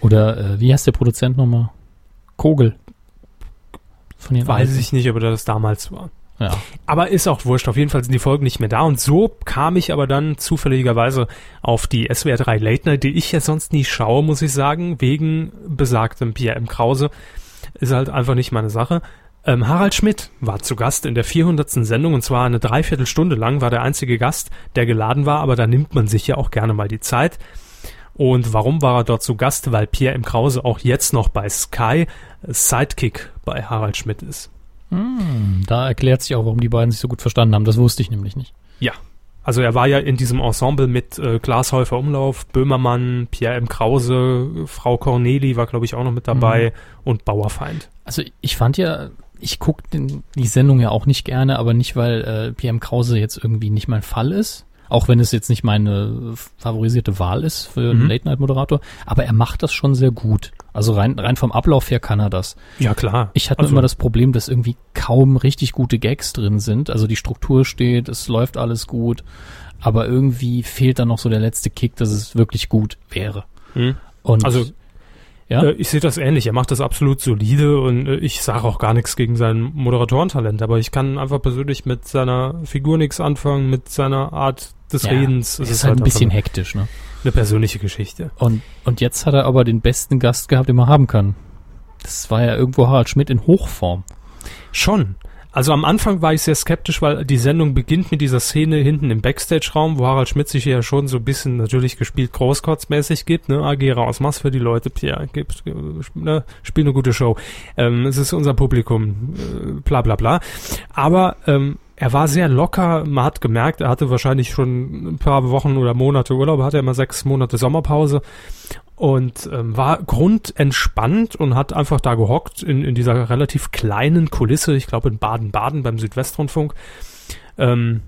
Oder äh, wie heißt der Produzent nochmal? Kogel. Von den Weiß alten. ich nicht, ob das damals war. Ja. Aber ist auch wurscht. Auf jeden Fall sind die Folgen nicht mehr da. Und so kam ich aber dann zufälligerweise auf die SWR 3 Late Night, die ich ja sonst nie schaue, muss ich sagen, wegen besagtem Pierre M. Krause. Ist halt einfach nicht meine Sache. Ähm, Harald Schmidt war zu Gast in der 400. Sendung und zwar eine Dreiviertelstunde lang war der einzige Gast, der geladen war, aber da nimmt man sich ja auch gerne mal die Zeit. Und warum war er dort zu Gast? Weil Pierre M. Krause auch jetzt noch bei Sky Sidekick bei Harald Schmidt ist. Hm, da erklärt sich auch, warum die beiden sich so gut verstanden haben. Das wusste ich nämlich nicht. Ja. Also er war ja in diesem Ensemble mit äh, Glashäufer Umlauf, Böhmermann, Pierre M. Krause, Frau Corneli war, glaube ich, auch noch mit dabei mhm. und Bauerfeind. Also ich fand ja, ich gucke die Sendung ja auch nicht gerne, aber nicht, weil äh, Pierre M. Krause jetzt irgendwie nicht mein Fall ist, auch wenn es jetzt nicht meine favorisierte Wahl ist für einen mhm. Late-Night-Moderator, aber er macht das schon sehr gut. Also rein, rein vom Ablauf her kann er das. Ja, klar. Ich hatte also, immer das Problem, dass irgendwie kaum richtig gute Gags drin sind. Also die Struktur steht, es läuft alles gut, aber irgendwie fehlt dann noch so der letzte Kick, dass es wirklich gut wäre. Mhm. Und also ja? Äh, ich sehe das ähnlich. Er macht das absolut solide und äh, ich sage auch gar nichts gegen sein Moderatorentalent, aber ich kann einfach persönlich mit seiner Figur nichts anfangen, mit seiner Art des ja, Redens. Es ist, ist halt ein bisschen hektisch, ne? Eine persönliche Geschichte. Und, und jetzt hat er aber den besten Gast gehabt, den man haben kann. Das war ja irgendwo Harald Schmidt in Hochform. Schon. Also am Anfang war ich sehr skeptisch, weil die Sendung beginnt mit dieser Szene hinten im Backstage-Raum, wo Harald Schmidt sich ja schon so ein bisschen natürlich gespielt großkotzmäßig gibt, ne, agiere aus Maß für die Leute, Pierre, gib, ne, spiel eine gute Show. Ähm, es ist unser Publikum, äh, bla bla bla. Aber ähm, er war sehr locker. Man hat gemerkt, er hatte wahrscheinlich schon ein paar Wochen oder Monate Urlaub, hatte immer sechs Monate Sommerpause und ähm, war grundentspannt und hat einfach da gehockt in, in dieser relativ kleinen Kulisse, ich glaube in Baden-Baden beim Südwestrundfunk, ähm,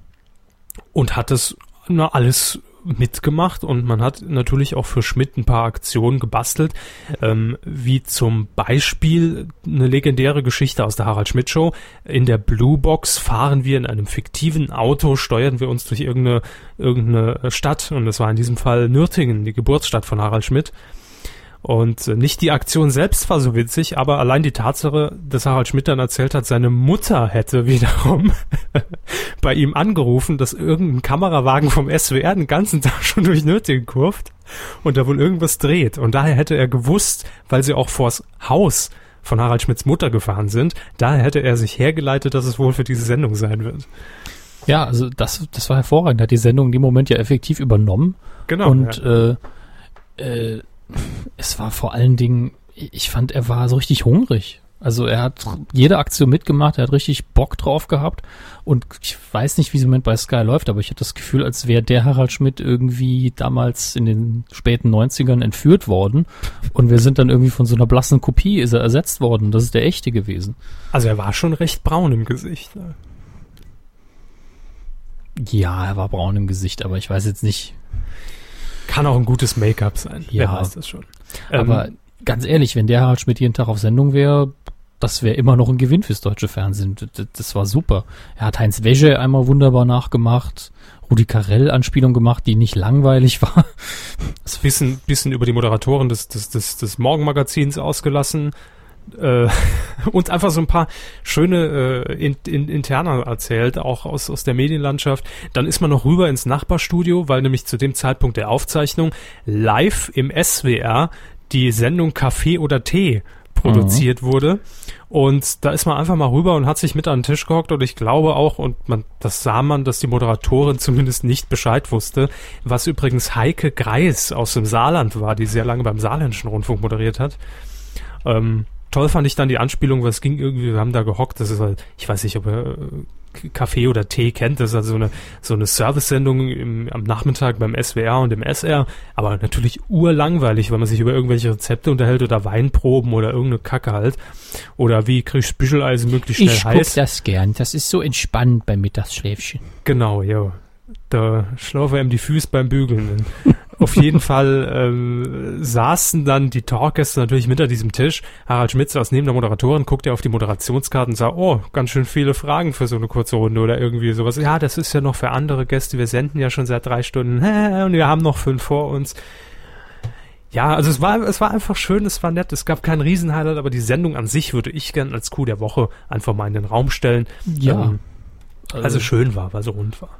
und hat es na, alles mitgemacht und man hat natürlich auch für Schmidt ein paar Aktionen gebastelt, ähm, wie zum Beispiel eine legendäre Geschichte aus der Harald Schmidt Show. In der Blue Box fahren wir in einem fiktiven Auto, steuern wir uns durch irgendeine, irgendeine Stadt und das war in diesem Fall Nürtingen, die Geburtsstadt von Harald Schmidt. Und nicht die Aktion selbst war so witzig, aber allein die Tatsache, dass Harald Schmidt dann erzählt hat, seine Mutter hätte <laughs> wiederum <laughs> bei ihm angerufen, dass irgendein Kamerawagen vom SWR den ganzen <laughs> Tag schon durch Nürtingen kurft und da wohl irgendwas dreht. Und daher hätte er gewusst, weil sie auch vors Haus von Harald Schmidts Mutter gefahren sind, daher hätte er sich hergeleitet, dass es wohl für diese Sendung sein wird. Ja, also das, das war hervorragend. Hat die Sendung in dem Moment ja effektiv übernommen. Genau. Und ja. äh, äh, es war vor allen Dingen, ich fand, er war so richtig hungrig. Also er hat jede Aktion mitgemacht, er hat richtig Bock drauf gehabt und ich weiß nicht, wie es im Moment bei Sky läuft, aber ich hatte das Gefühl, als wäre der Harald Schmidt irgendwie damals in den späten 90ern entführt worden und wir sind dann irgendwie von so einer blassen Kopie ist er ersetzt worden. Das ist der echte gewesen. Also er war schon recht braun im Gesicht. Ne? Ja, er war braun im Gesicht, aber ich weiß jetzt nicht, kann auch ein gutes Make-up sein. Ja. Wer weiß das schon. Aber ähm, ganz ehrlich, wenn der Harald Schmidt jeden Tag auf Sendung wäre, das wäre immer noch ein Gewinn fürs deutsche Fernsehen. Das, das war super. Er hat Heinz Wäsche einmal wunderbar nachgemacht. Rudi Carell Anspielung gemacht, die nicht langweilig <laughs> war. Das bisschen, bisschen über die Moderatoren des, des, des, des Morgenmagazins ausgelassen äh, <laughs> und einfach so ein paar schöne äh, in, in, Interna erzählt, auch aus, aus der Medienlandschaft. Dann ist man noch rüber ins Nachbarstudio, weil nämlich zu dem Zeitpunkt der Aufzeichnung live im SWR die Sendung Kaffee oder Tee produziert mhm. wurde. Und da ist man einfach mal rüber und hat sich mit an den Tisch gehockt und ich glaube auch, und man, das sah man, dass die Moderatorin <laughs> zumindest nicht Bescheid wusste, was übrigens Heike Greis aus dem Saarland war, die sehr lange beim Saarländischen Rundfunk moderiert hat. Ähm, toll fand ich dann die Anspielung, was ging irgendwie, wir haben da gehockt, das ist halt, ich weiß nicht, ob er äh, Kaffee oder Tee kennt, das ist also so eine, so eine Service-Sendung am Nachmittag beim SWR und im SR, aber natürlich urlangweilig, weil man sich über irgendwelche Rezepte unterhält oder Weinproben oder irgendeine Kacke halt. Oder wie kriegst du Büscheleisen möglichst schnell ich heiß. Ich das gern, das ist so entspannt beim Mittagsschläfchen. Genau, ja. Da schlafen ihm die Füße beim Bügeln. <laughs> Auf jeden Fall ähm, saßen dann die Talkgäste natürlich mit an diesem Tisch. Harald Schmitz aus neben der Moderatorin guckte auf die Moderationskarten und sah, oh, ganz schön viele Fragen für so eine kurze Runde oder irgendwie sowas. Ja, das ist ja noch für andere Gäste. Wir senden ja schon seit drei Stunden <laughs> und wir haben noch fünf vor uns. Ja, also es war, es war einfach schön, es war nett, es gab keinen Riesenhighlight, aber die Sendung an sich würde ich gern als Coup der Woche einfach mal in den Raum stellen. Ja. Ähm, also, also schön war, weil so rund war.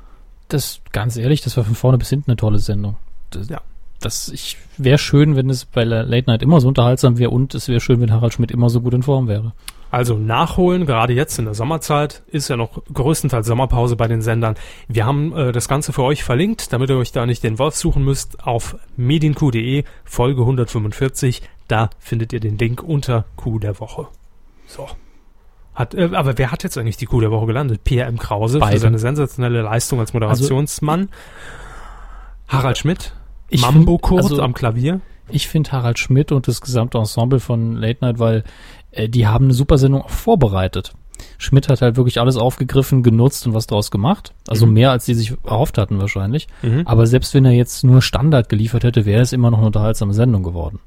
Das, ganz ehrlich, das war von vorne bis hinten eine tolle Sendung das, ja. das ich wäre schön, wenn es bei Late Night immer so unterhaltsam wäre und es wäre schön, wenn Harald Schmidt immer so gut in Form wäre. Also nachholen, gerade jetzt in der Sommerzeit, ist ja noch größtenteils Sommerpause bei den Sendern. Wir haben äh, das Ganze für euch verlinkt, damit ihr euch da nicht den Wolf suchen müsst, auf medienq.de, Folge 145. Da findet ihr den Link unter Q der Woche. So. Hat, äh, aber wer hat jetzt eigentlich die Q der Woche gelandet? Pierre M. Krause Beide. für seine sensationelle Leistung als Moderationsmann. Also, Harald Schmidt ich Mambo Kurt also, am Klavier? Ich finde Harald Schmidt und das gesamte Ensemble von Late Night, weil äh, die haben eine super Sendung auch vorbereitet. Schmidt hat halt wirklich alles aufgegriffen, genutzt und was draus gemacht. Also mhm. mehr, als die sich erhofft hatten wahrscheinlich. Mhm. Aber selbst wenn er jetzt nur Standard geliefert hätte, wäre es immer noch eine unterhaltsame Sendung geworden.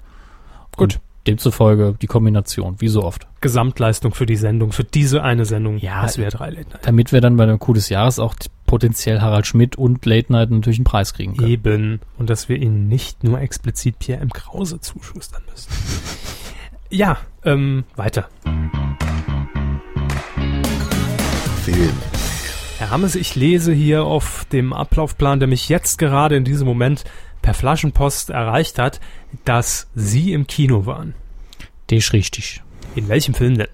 Gut. Und demzufolge die Kombination, wie so oft. Gesamtleistung für die Sendung, für diese eine Sendung. Ja, es wäre drei Late Night. Damit wir dann bei dem Coup des Jahres auch potenziell Harald Schmidt und Late Night natürlich einen Preis kriegen können. Eben. Und dass wir ihnen nicht nur explizit Pierre M. Krause zuschustern müssen. <laughs> ja, ähm, weiter. Film. Herr Hammes, ich lese hier auf dem Ablaufplan, der mich jetzt gerade in diesem Moment per Flaschenpost erreicht hat, dass Sie im Kino waren. Das ist richtig. In welchem Film denn?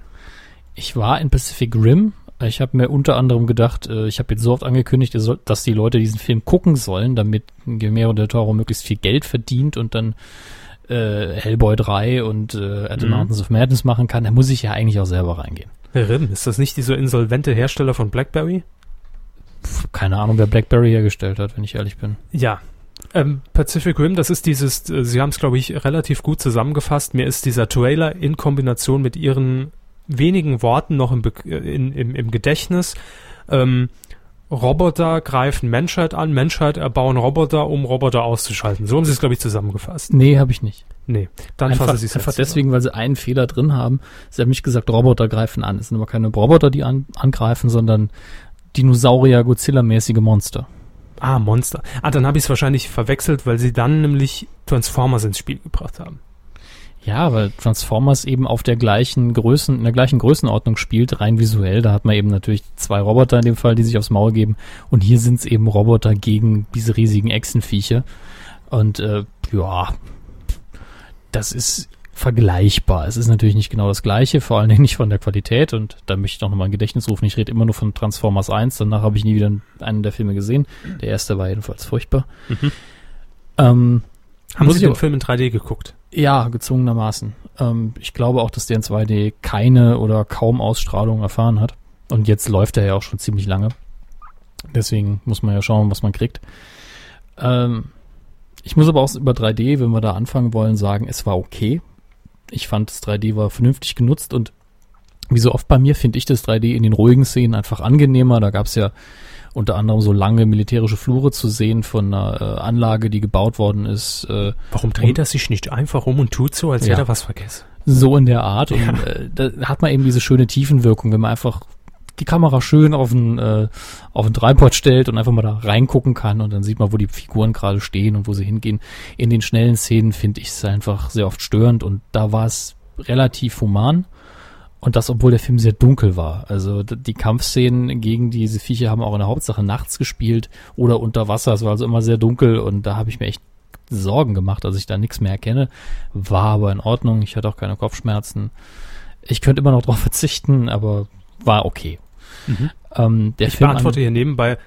Ich war in Pacific Rim ich habe mir unter anderem gedacht, äh, ich habe jetzt so oft angekündigt, dass die Leute diesen Film gucken sollen, damit Guillermo del Toro möglichst viel Geld verdient und dann äh, Hellboy 3 und äh, At the mhm. Mountains of Madness machen kann. Da muss ich ja eigentlich auch selber reingehen. RIM, ist das nicht dieser insolvente Hersteller von BlackBerry? keine Ahnung, wer BlackBerry hergestellt hat, wenn ich ehrlich bin. Ja. Ähm, Pacific Rim, das ist dieses, äh, Sie haben es, glaube ich, relativ gut zusammengefasst. Mir ist dieser Trailer in Kombination mit Ihren wenigen Worten noch im, Be in, im, im Gedächtnis. Ähm, Roboter greifen Menschheit an, Menschheit erbauen Roboter, um Roboter auszuschalten. So haben sie es, glaube ich, zusammengefasst. Nee, habe ich nicht. Nee, dann einfach, fassen sie es Einfach deswegen, weil sie einen Fehler drin haben. Sie haben nicht gesagt, Roboter greifen an. Es sind aber keine Roboter, die an, angreifen, sondern Dinosaurier, Godzilla-mäßige Monster. Ah, Monster. Ah, dann habe ich es wahrscheinlich verwechselt, weil sie dann nämlich Transformers ins Spiel gebracht haben. Ja, weil Transformers eben auf der gleichen Größen, in der gleichen Größenordnung spielt, rein visuell. Da hat man eben natürlich zwei Roboter in dem Fall, die sich aufs Maul geben. Und hier sind es eben Roboter gegen diese riesigen Echsenviecher. Und äh, ja, das ist vergleichbar. Es ist natürlich nicht genau das gleiche, vor allen Dingen nicht von der Qualität. Und da möchte ich noch mal ein Gedächtnis rufen. Ich rede immer nur von Transformers 1. Danach habe ich nie wieder einen der Filme gesehen. Der erste war jedenfalls furchtbar. Mhm. Ähm, Haben Sie den Film in 3D geguckt? Ja, gezwungenermaßen. Ähm, ich glaube auch, dass der in 2D keine oder kaum Ausstrahlung erfahren hat. Und jetzt läuft er ja auch schon ziemlich lange. Deswegen muss man ja schauen, was man kriegt. Ähm, ich muss aber auch über 3D, wenn wir da anfangen wollen, sagen, es war okay. Ich fand, das 3D war vernünftig genutzt und wie so oft bei mir finde ich das 3D in den ruhigen Szenen einfach angenehmer. Da gab es ja unter anderem so lange militärische Flure zu sehen von einer äh, Anlage, die gebaut worden ist. Äh, Warum dreht er sich nicht einfach um und tut so, als ja, hätte er was vergessen? So in der Art. Ja. Und äh, da hat man eben diese schöne Tiefenwirkung, wenn man einfach die Kamera schön auf ein, äh, auf ein Tripod stellt und einfach mal da reingucken kann und dann sieht man, wo die Figuren gerade stehen und wo sie hingehen. In den schnellen Szenen finde ich es einfach sehr oft störend und da war es relativ human. Und das, obwohl der Film sehr dunkel war. Also die Kampfszenen gegen diese Viecher haben auch in der Hauptsache nachts gespielt oder unter Wasser. Es war also immer sehr dunkel und da habe ich mir echt Sorgen gemacht, dass ich da nichts mehr erkenne. War aber in Ordnung. Ich hatte auch keine Kopfschmerzen. Ich könnte immer noch drauf <laughs> verzichten, aber war okay. Mhm. Ähm, der ich Film beantworte hier nebenbei,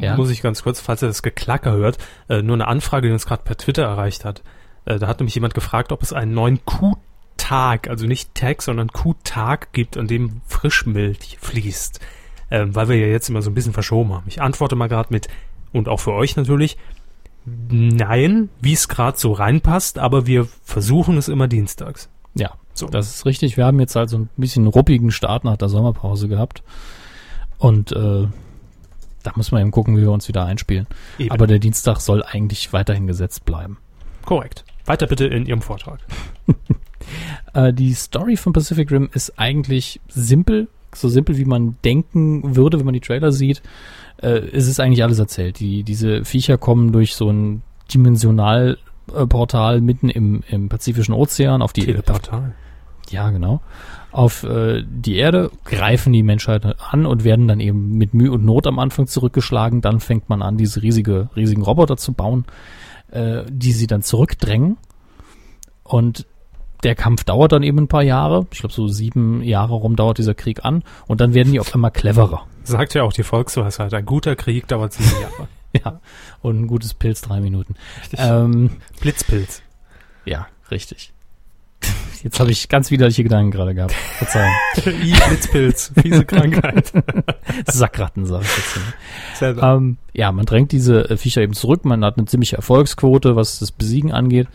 ja? muss ich ganz kurz, falls ihr das Geklacker hört, äh, nur eine Anfrage, die uns gerade per Twitter erreicht hat. Äh, da hat nämlich jemand gefragt, ob es einen neuen Q Tag, also nicht Tag, sondern Q-Tag gibt, an dem Frischmilch fließt. Ähm, weil wir ja jetzt immer so ein bisschen verschoben haben. Ich antworte mal gerade mit, und auch für euch natürlich, nein, wie es gerade so reinpasst, aber wir versuchen es immer dienstags. Ja, so. das ist richtig. Wir haben jetzt halt so ein bisschen ruppigen Start nach der Sommerpause gehabt. Und äh, da muss man eben gucken, wie wir uns wieder einspielen. Eben. Aber der Dienstag soll eigentlich weiterhin gesetzt bleiben. Korrekt. Weiter bitte in Ihrem Vortrag. <laughs> Äh, die Story von Pacific Rim ist eigentlich simpel, so simpel wie man denken würde, wenn man die Trailer sieht. Äh, es ist eigentlich alles erzählt. Die, diese Viecher kommen durch so ein Dimensionalportal mitten im, im Pazifischen Ozean auf die Teleportal. ja, genau. Auf äh, die Erde greifen die Menschheit an und werden dann eben mit Mühe und Not am Anfang zurückgeschlagen. Dann fängt man an, diese riesige, riesigen Roboter zu bauen, äh, die sie dann zurückdrängen. Und der Kampf dauert dann eben ein paar Jahre. Ich glaube, so sieben Jahre rum dauert dieser Krieg an. Und dann werden die auf einmal cleverer. Sagt ja auch die Volksweisheit. Ein guter Krieg dauert sieben <laughs> Jahre. ja. Und ein gutes Pilz drei Minuten. Ähm, Blitzpilz. Ja, richtig. <laughs> Jetzt habe ich ganz widerliche Gedanken gerade gehabt. Verzeihung. <laughs> I, Blitzpilz, fiese Krankheit. Sackratten, sage ich jetzt. Ähm, ja, man drängt diese Viecher eben zurück. Man hat eine ziemliche Erfolgsquote, was das Besiegen angeht.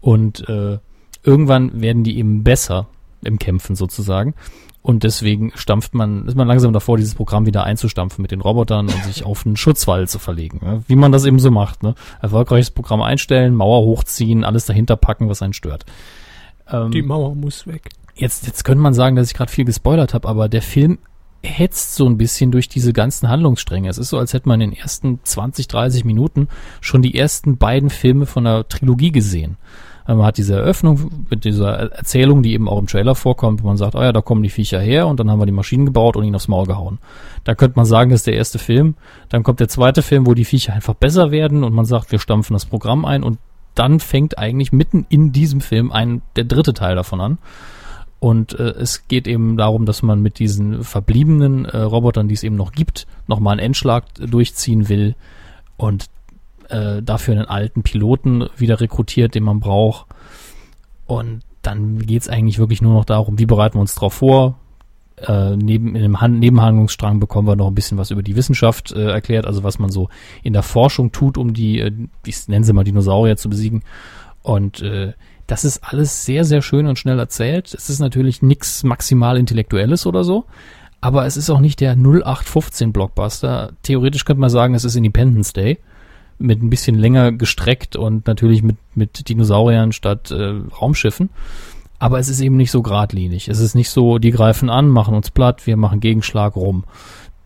Und äh, irgendwann werden die eben besser im Kämpfen sozusagen. Und deswegen stampft man, ist man langsam davor, dieses Programm wieder einzustampfen mit den Robotern und sich auf einen Schutzwall zu verlegen. Ne? Wie man das eben so macht. Ne? Erfolgreiches Programm einstellen, Mauer hochziehen, alles dahinter packen, was einen stört. Ähm, Die Mauer muss weg. Jetzt, jetzt könnte man sagen, dass ich gerade viel gespoilert habe, aber der Film hetzt so ein bisschen durch diese ganzen Handlungsstränge. Es ist so, als hätte man in den ersten 20, 30 Minuten schon die ersten beiden Filme von der Trilogie gesehen. Man hat diese Eröffnung mit dieser Erzählung, die eben auch im Trailer vorkommt, wo man sagt, oh ja, da kommen die Viecher her und dann haben wir die Maschinen gebaut und ihn aufs Maul gehauen. Da könnte man sagen, das ist der erste Film. Dann kommt der zweite Film, wo die Viecher einfach besser werden und man sagt, wir stampfen das Programm ein und dann fängt eigentlich mitten in diesem Film ein, der dritte Teil davon an. Und äh, es geht eben darum, dass man mit diesen verbliebenen äh, Robotern, die es eben noch gibt, nochmal einen Endschlag durchziehen will. Und äh, dafür einen alten Piloten wieder rekrutiert, den man braucht. Und dann geht es eigentlich wirklich nur noch darum, wie bereiten wir uns darauf vor, äh, neben in dem Han Nebenhandlungsstrang bekommen wir noch ein bisschen was über die Wissenschaft äh, erklärt, also was man so in der Forschung tut, um die, äh, ich nenne sie mal Dinosaurier zu besiegen. Und äh, das ist alles sehr, sehr schön und schnell erzählt. Es ist natürlich nichts maximal Intellektuelles oder so, aber es ist auch nicht der 0815 Blockbuster. Theoretisch könnte man sagen, es ist Independence Day mit ein bisschen länger gestreckt und natürlich mit, mit Dinosauriern statt äh, Raumschiffen. Aber es ist eben nicht so geradlinig. Es ist nicht so, die greifen an, machen uns platt, wir machen Gegenschlag rum.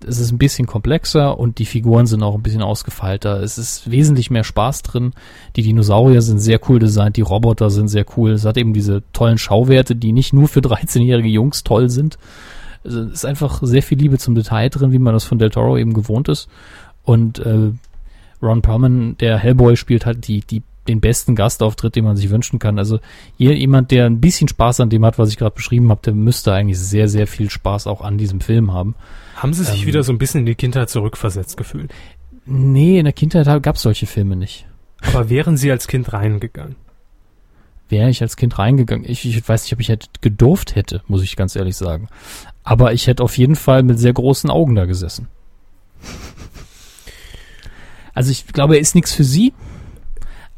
Es ist ein bisschen komplexer und die Figuren sind auch ein bisschen ausgefeilter. Es ist wesentlich mehr Spaß drin. Die Dinosaurier sind sehr cool designt, die Roboter sind sehr cool. Es hat eben diese tollen Schauwerte, die nicht nur für <laughs> 13-jährige Jungs toll sind. Es ist einfach sehr viel Liebe zum Detail drin, wie man das von Del Toro eben gewohnt ist. Und äh, Ron Perlman, der Hellboy, spielt halt die, die den besten Gastauftritt, den man sich wünschen kann. Also jemand, der ein bisschen Spaß an dem hat, was ich gerade beschrieben habe, der müsste eigentlich sehr, sehr viel Spaß auch an diesem Film haben. Haben Sie sich ähm, wieder so ein bisschen in die Kindheit zurückversetzt gefühlt? Nee, in der Kindheit gab es solche Filme nicht. Aber wären Sie als Kind reingegangen? Wäre ich als Kind reingegangen? Ich, ich weiß nicht, ob ich hätte gedurft hätte, muss ich ganz ehrlich sagen. Aber ich hätte auf jeden Fall mit sehr großen Augen da gesessen. Also ich glaube, er ist nichts für Sie.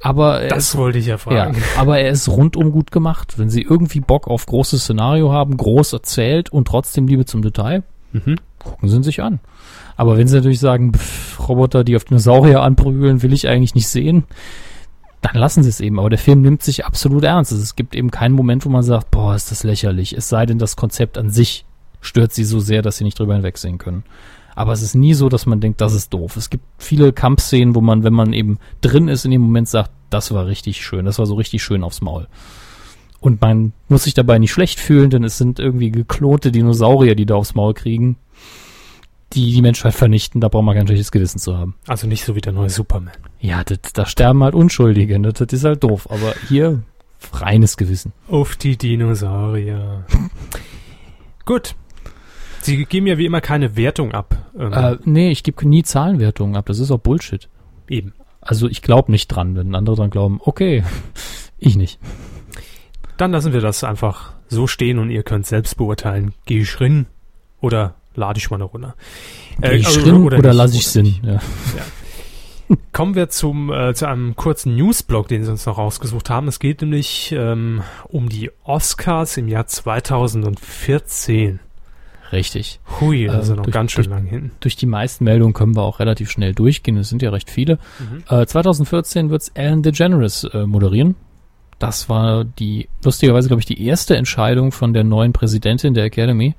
Aber das ist, wollte ich ja fragen. Ja, aber er ist rundum gut gemacht. Wenn Sie irgendwie Bock auf großes Szenario haben, groß erzählt und trotzdem Liebe zum Detail, mhm. gucken Sie ihn sich an. Aber wenn Sie natürlich sagen, pff, Roboter, die auf Dinosaurier anprügeln, will ich eigentlich nicht sehen, dann lassen Sie es eben. Aber der Film nimmt sich absolut ernst. Also es gibt eben keinen Moment, wo man sagt, boah, ist das lächerlich. Es sei denn, das Konzept an sich stört Sie so sehr, dass Sie nicht drüber hinwegsehen können. Aber es ist nie so, dass man denkt, das ist doof. Es gibt viele Kampfszenen, wo man, wenn man eben drin ist, in dem Moment sagt, das war richtig schön, das war so richtig schön aufs Maul. Und man muss sich dabei nicht schlecht fühlen, denn es sind irgendwie geklonte Dinosaurier, die da aufs Maul kriegen, die die Menschheit vernichten. Da braucht man kein schlechtes Gewissen zu haben. Also nicht so wie der neue Superman. Ja, da sterben halt Unschuldige. Das, das ist halt doof. Aber hier reines Gewissen. Auf die Dinosaurier. <laughs> Gut, Sie geben ja wie immer keine Wertung ab. Ähm. Äh, nee, ich gebe nie Zahlenwertungen ab. Das ist auch Bullshit. Eben. Also ich glaube nicht dran, wenn andere dann glauben, okay, <laughs> ich nicht. Dann lassen wir das einfach so stehen und ihr könnt selbst beurteilen, gehe ich rein oder lade ich mal eine runter. Äh, ich also, oder, oder lasse ich Sinn. Ja. ja. Kommen wir zum, äh, zu einem kurzen Newsblog, den Sie uns noch rausgesucht haben. Es geht nämlich ähm, um die Oscars im Jahr 2014. Richtig. Hui, das äh, ist noch durch, ganz schön durch, lang hin. Durch die meisten Meldungen können wir auch relativ schnell durchgehen. Es sind ja recht viele. Mhm. Äh, 2014 wird Ellen DeGeneres äh, moderieren. Das war die, lustigerweise, glaube ich, die erste Entscheidung von der neuen Präsidentin der Academy.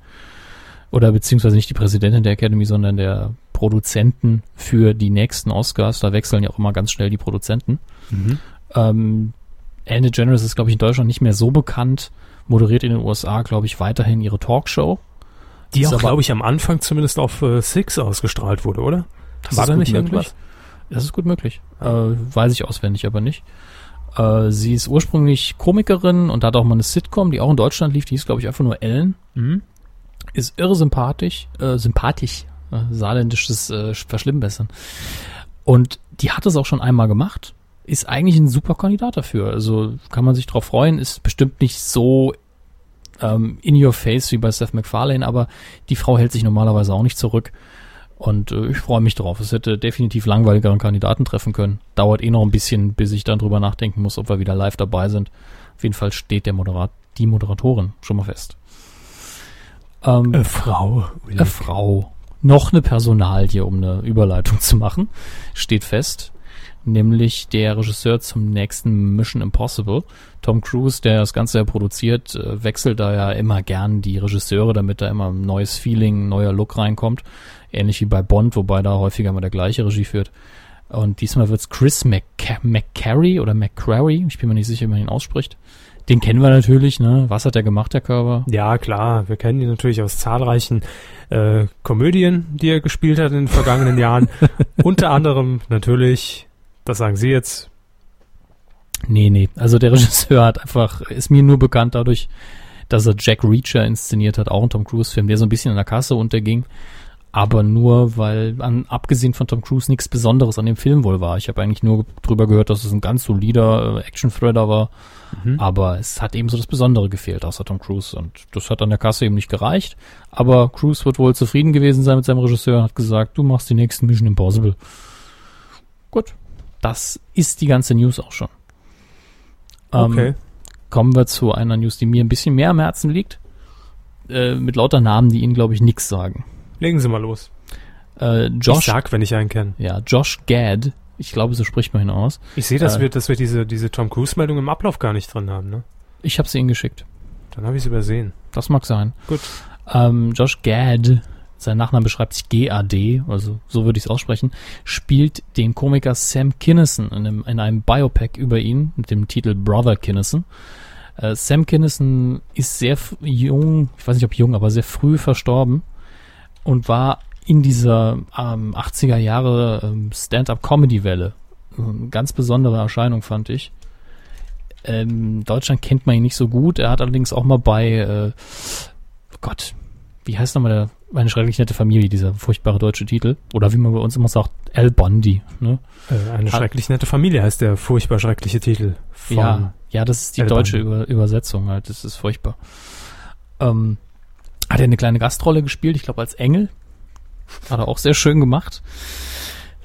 Oder beziehungsweise nicht die Präsidentin der Academy, sondern der Produzenten für die nächsten Oscars. Da wechseln ja auch immer ganz schnell die Produzenten. Mhm. Ähm, Ellen DeGeneres ist, glaube ich, in Deutschland nicht mehr so bekannt. Moderiert in den USA, glaube ich, weiterhin ihre Talkshow die auch, glaube ich, am Anfang zumindest auf äh, Six ausgestrahlt wurde, oder? Das War da nicht möglich? irgendwas? Das ist gut möglich. Äh, weiß ich auswendig aber nicht. Äh, sie ist ursprünglich Komikerin und hat auch mal eine Sitcom, die auch in Deutschland lief, die hieß, glaube ich, einfach nur Ellen. Mhm. Ist irre sympathisch, äh, sympathisch, äh, saarländisches äh, Verschlimmbessern. Und die hat es auch schon einmal gemacht. Ist eigentlich ein super Kandidat dafür. Also kann man sich drauf freuen. Ist bestimmt nicht so ähm, in your face wie bei Seth MacFarlane, aber die Frau hält sich normalerweise auch nicht zurück. Und äh, ich freue mich drauf. Es hätte definitiv langweiligeren Kandidaten treffen können. Dauert eh noch ein bisschen, bis ich dann drüber nachdenken muss, ob wir wieder live dabei sind. Auf jeden Fall steht der Moderat, die Moderatorin schon mal fest. Ähm, äh, Frau. Äh, Frau. Noch eine Personalie, um eine Überleitung zu machen. Steht fest nämlich der Regisseur zum nächsten Mission Impossible. Tom Cruise, der das Ganze ja produziert, äh, wechselt da ja immer gern die Regisseure, damit da immer ein neues Feeling, ein neuer Look reinkommt. Ähnlich wie bei Bond, wobei da häufiger mal der gleiche Regie führt. Und diesmal wird's Chris McCary oder McCrary, ich bin mir nicht sicher, wie man ihn ausspricht. Den kennen wir natürlich, ne? Was hat er gemacht, der Körper? Ja, klar. Wir kennen ihn natürlich aus zahlreichen äh, Komödien, die er gespielt hat in den vergangenen Jahren. <laughs> Unter anderem natürlich das sagen Sie jetzt? Nee, nee. Also der <laughs> Regisseur hat einfach, ist mir nur bekannt dadurch, dass er Jack Reacher inszeniert hat, auch ein Tom Cruise-Film, der so ein bisschen in der Kasse unterging. aber nur, weil an, abgesehen von Tom Cruise nichts Besonderes an dem Film wohl war. Ich habe eigentlich nur drüber gehört, dass es ein ganz solider äh, Action-Thriller war, mhm. aber es hat eben so das Besondere gefehlt, außer Tom Cruise und das hat an der Kasse eben nicht gereicht. Aber Cruise wird wohl zufrieden gewesen sein mit seinem Regisseur und hat gesagt, du machst die nächsten Mission Impossible. Gut, das ist die ganze News auch schon. Ähm, okay. Kommen wir zu einer News, die mir ein bisschen mehr am Herzen liegt. Äh, mit lauter Namen, die Ihnen, glaube ich, nichts sagen. Legen Sie mal los. Äh, Josh, ich sag, wenn ich einen kenne. Ja, Josh Gad. Ich glaube, so spricht man ihn aus. Ich sehe, dass, äh, wir, dass wir diese, diese Tom Cruise-Meldung im Ablauf gar nicht drin haben, ne? Ich habe sie Ihnen geschickt. Dann habe ich es übersehen. Das mag sein. Gut. Ähm, Josh Gad, sein Nachname beschreibt sich G-A-D, also so würde ich es aussprechen, spielt den Komiker Sam Kinison in einem, in einem Biopack über ihn mit dem Titel Brother Kinison. Äh, Sam Kinison ist sehr jung, ich weiß nicht ob jung, aber sehr früh verstorben und war in dieser ähm, 80er Jahre ähm, Stand-up-Comedy-Welle. Eine ganz besondere Erscheinung, fand ich. Ähm, Deutschland kennt man ihn nicht so gut. Er hat allerdings auch mal bei, äh, Gott, wie heißt nochmal der, meine schrecklich nette Familie, dieser furchtbare deutsche Titel? Oder wie man bei uns immer sagt, El Bondi. Ne? Äh, eine hat, schrecklich nette Familie heißt der furchtbar schreckliche Titel. ja, ja, das ist die El deutsche Über Übersetzung halt. Das ist furchtbar. Ähm, hat er eine kleine Gastrolle gespielt, ich glaube als Engel. Hat er auch sehr schön gemacht.